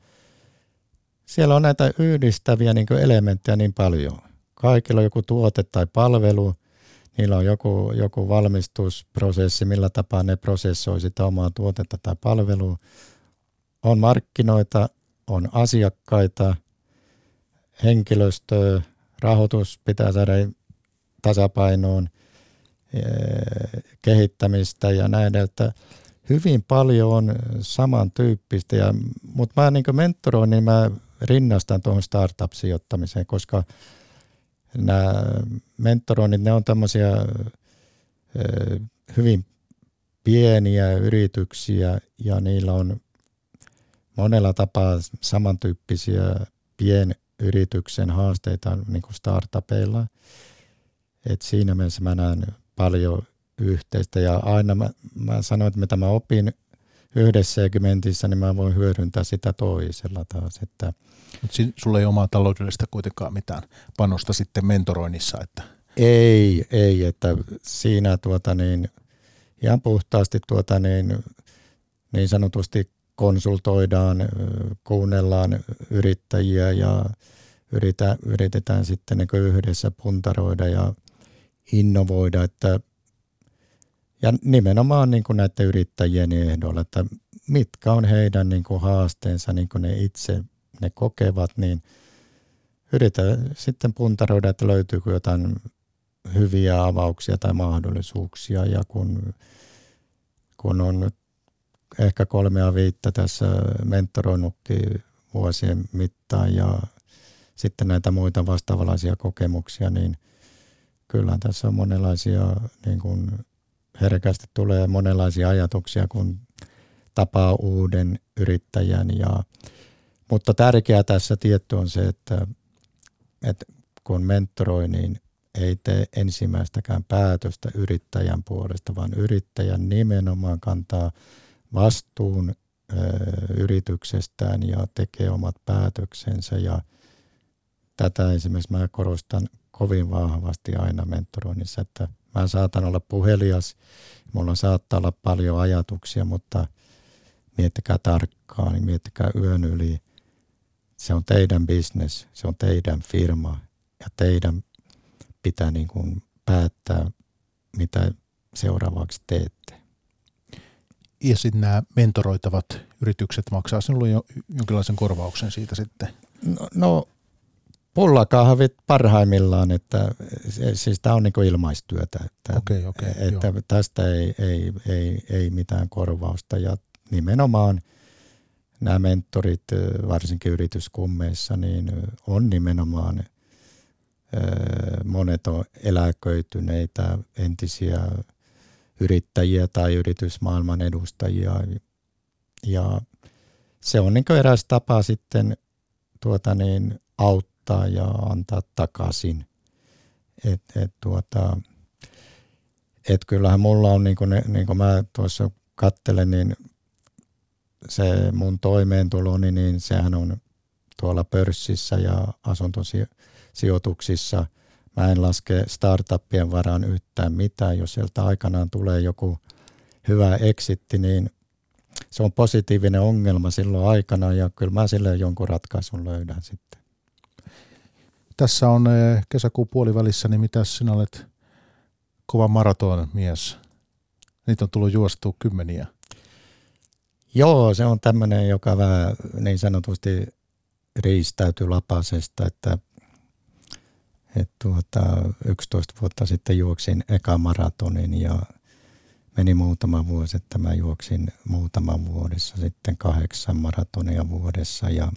Siellä on näitä yhdistäviä niin elementtejä niin paljon. Kaikilla on joku tuote tai palvelu, niillä on joku, joku valmistusprosessi, millä tapaa ne prosessoi sitä omaa tuotetta tai palvelua. On markkinoita, on asiakkaita – henkilöstöä, rahoitus pitää saada tasapainoon, eh, kehittämistä ja näin, että hyvin paljon on samantyyppistä, ja, mutta mä niin mentoroin, niin mä rinnastan tuohon startup-sijoittamiseen, koska nämä mentoroinnit, ne on tämmöisiä hyvin pieniä yrityksiä ja niillä on monella tapaa samantyyppisiä pien yrityksen haasteita niin kuin startupeilla. Et siinä mielessä mä näen paljon yhteistä ja aina mä, mä sanoin, että mitä mä opin yhdessä segmentissä, niin mä voin hyödyntää sitä toisella taas. Että Mutta sulla ei omaa taloudellista kuitenkaan mitään panosta sitten mentoroinnissa? Että... Ei, ei, että siinä tuota niin, ihan puhtaasti tuota niin, niin sanotusti konsultoidaan, kuunnellaan yrittäjiä ja yritä, yritetään sitten niin yhdessä puntaroida ja innovoida, että ja nimenomaan niin kuin näiden yrittäjien ehdolla, että mitkä on heidän niin kuin haasteensa, niin kuin ne itse ne kokevat, niin yritä sitten puntaroida, että löytyykö jotain hyviä avauksia tai mahdollisuuksia. Ja kun, kun on ehkä kolmea viittä tässä mentoroinutkin vuosien mittaan ja sitten näitä muita vastaavalaisia kokemuksia, niin kyllä tässä on monenlaisia, niin kuin herkästi tulee monenlaisia ajatuksia, kun tapaa uuden yrittäjän. Ja, mutta tärkeää tässä tietty on se, että, että kun mentoroi, niin ei tee ensimmäistäkään päätöstä yrittäjän puolesta, vaan yrittäjän nimenomaan kantaa vastuun ö, yrityksestään ja tekee omat päätöksensä. Ja tätä esimerkiksi mä korostan kovin vahvasti aina mentoroinnissa, että mä saatan olla puhelias, mulla saattaa olla paljon ajatuksia, mutta miettikää tarkkaan, niin miettikää yön yli. Se on teidän business, se on teidän firma ja teidän pitää niin kuin päättää, mitä seuraavaksi teette. Ja sitten nämä mentoroitavat yritykset maksaa sinulle jo jonkinlaisen korvauksen siitä sitten? No, no pullakahvit parhaimmillaan, että siis tämä on niin ilmaistyötä, että, okay, okay, että joo. tästä ei, ei, ei, ei mitään korvausta ja nimenomaan nämä mentorit, varsinkin yrityskummeissa, niin on nimenomaan – monet on eläköityneitä entisiä yrittäjiä tai yritysmaailman edustajia. Ja se on niin eräs tapa sitten tuota niin, auttaa ja antaa takaisin. Et, et tuota, et kyllähän mulla on, niin kuin, niin kuin mä tuossa kattelen, niin se mun toimeentuloni, niin sehän on tuolla pörssissä ja asuntosijoituksissa. Mä en laske startuppien varaan yhtään mitään. Jos sieltä aikanaan tulee joku hyvä exitti, niin se on positiivinen ongelma silloin aikana ja kyllä mä sille jonkun ratkaisun löydän sitten. Tässä on eh, kesäkuun puolivälissä, niin mitä sinä olet kova maraton mies? Niitä on tullut juostua kymmeniä. Joo, se on tämmöinen, joka vähän niin sanotusti riistäytyi lapasesta, että, että tuota, 11 vuotta sitten juoksin eka maratonin ja meni muutama vuosi, että mä juoksin muutama vuodessa sitten kahdeksan maratonia vuodessa ja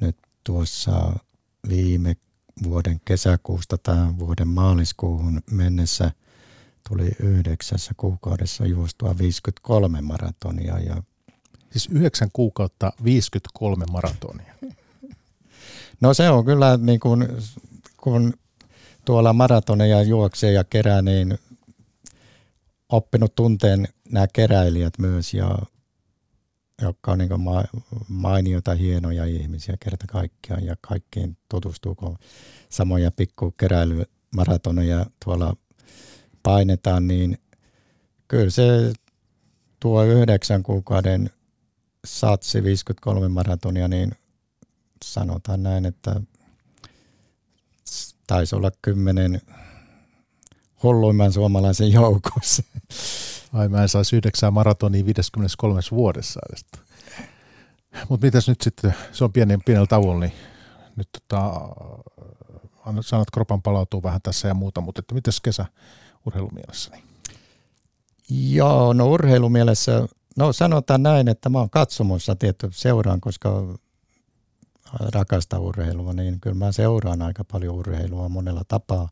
nyt tuossa viime vuoden kesäkuusta tähän vuoden maaliskuuhun mennessä tuli yhdeksässä kuukaudessa juostua 53 maratonia ja Siis yhdeksän kuukautta 53 maratonia. No se on kyllä niin kuin, kun tuolla maratoneja juoksee ja kerää, niin oppinut tunteen nämä keräilijät myös, ja, jotka on niin mainioita, hienoja ihmisiä kerta kaikkiaan, ja kaikkiin tutustuu, kun samoja pikku keräilymaratoneja tuolla painetaan, niin kyllä se tuo yhdeksän kuukauden satsi 53 maratonia, niin sanotaan näin, että taisi olla kymmenen hulluimman suomalaisen joukossa. Ai mä en saisi yhdeksää maratonia 53 vuodessa edes. Mutta mitäs nyt sitten, se on pieni, pienellä tauolla, niin nyt tota, sanat kropan palautuu vähän tässä ja muuta, mutta että mitäs kesä urheilumielessä? Niin? Joo, no urheilumielessä No sanotaan näin, että mä oon katsomossa tietty seuraan, koska rakasta urheilua, niin kyllä mä seuraan aika paljon urheilua monella tapaa.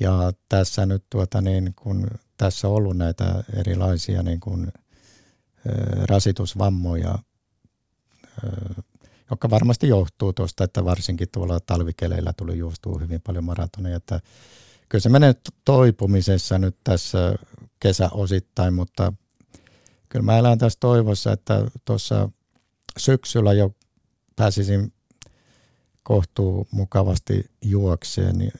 Ja tässä nyt tuota niin, kun tässä ollut näitä erilaisia niin kuin, rasitusvammoja, joka varmasti johtuu tuosta, että varsinkin tuolla talvikeleillä tuli juostua hyvin paljon maratoneja, että kyllä se menee toipumisessa nyt tässä kesä osittain, mutta kyllä mä elän tässä toivossa, että tuossa syksyllä jo pääsisin kohtuu mukavasti juokseen, niin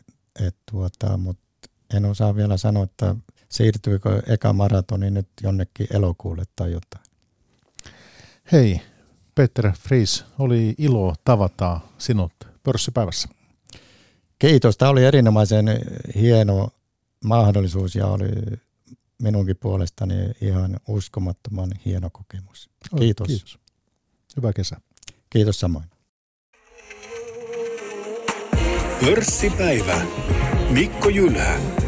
et tuota, mutta en osaa vielä sanoa, että siirtyykö eka maratoni nyt jonnekin elokuulle tai jotain. Hei, Peter Fries, oli ilo tavata sinut pörssipäivässä. Kiitos, tämä oli erinomaisen hieno mahdollisuus ja oli minunkin puolestani ihan uskomattoman hieno kokemus. Kiitos. Kiitos. Hyvää kesää. Kiitos samoin. Pörssipäivä. Mikko Jylhä.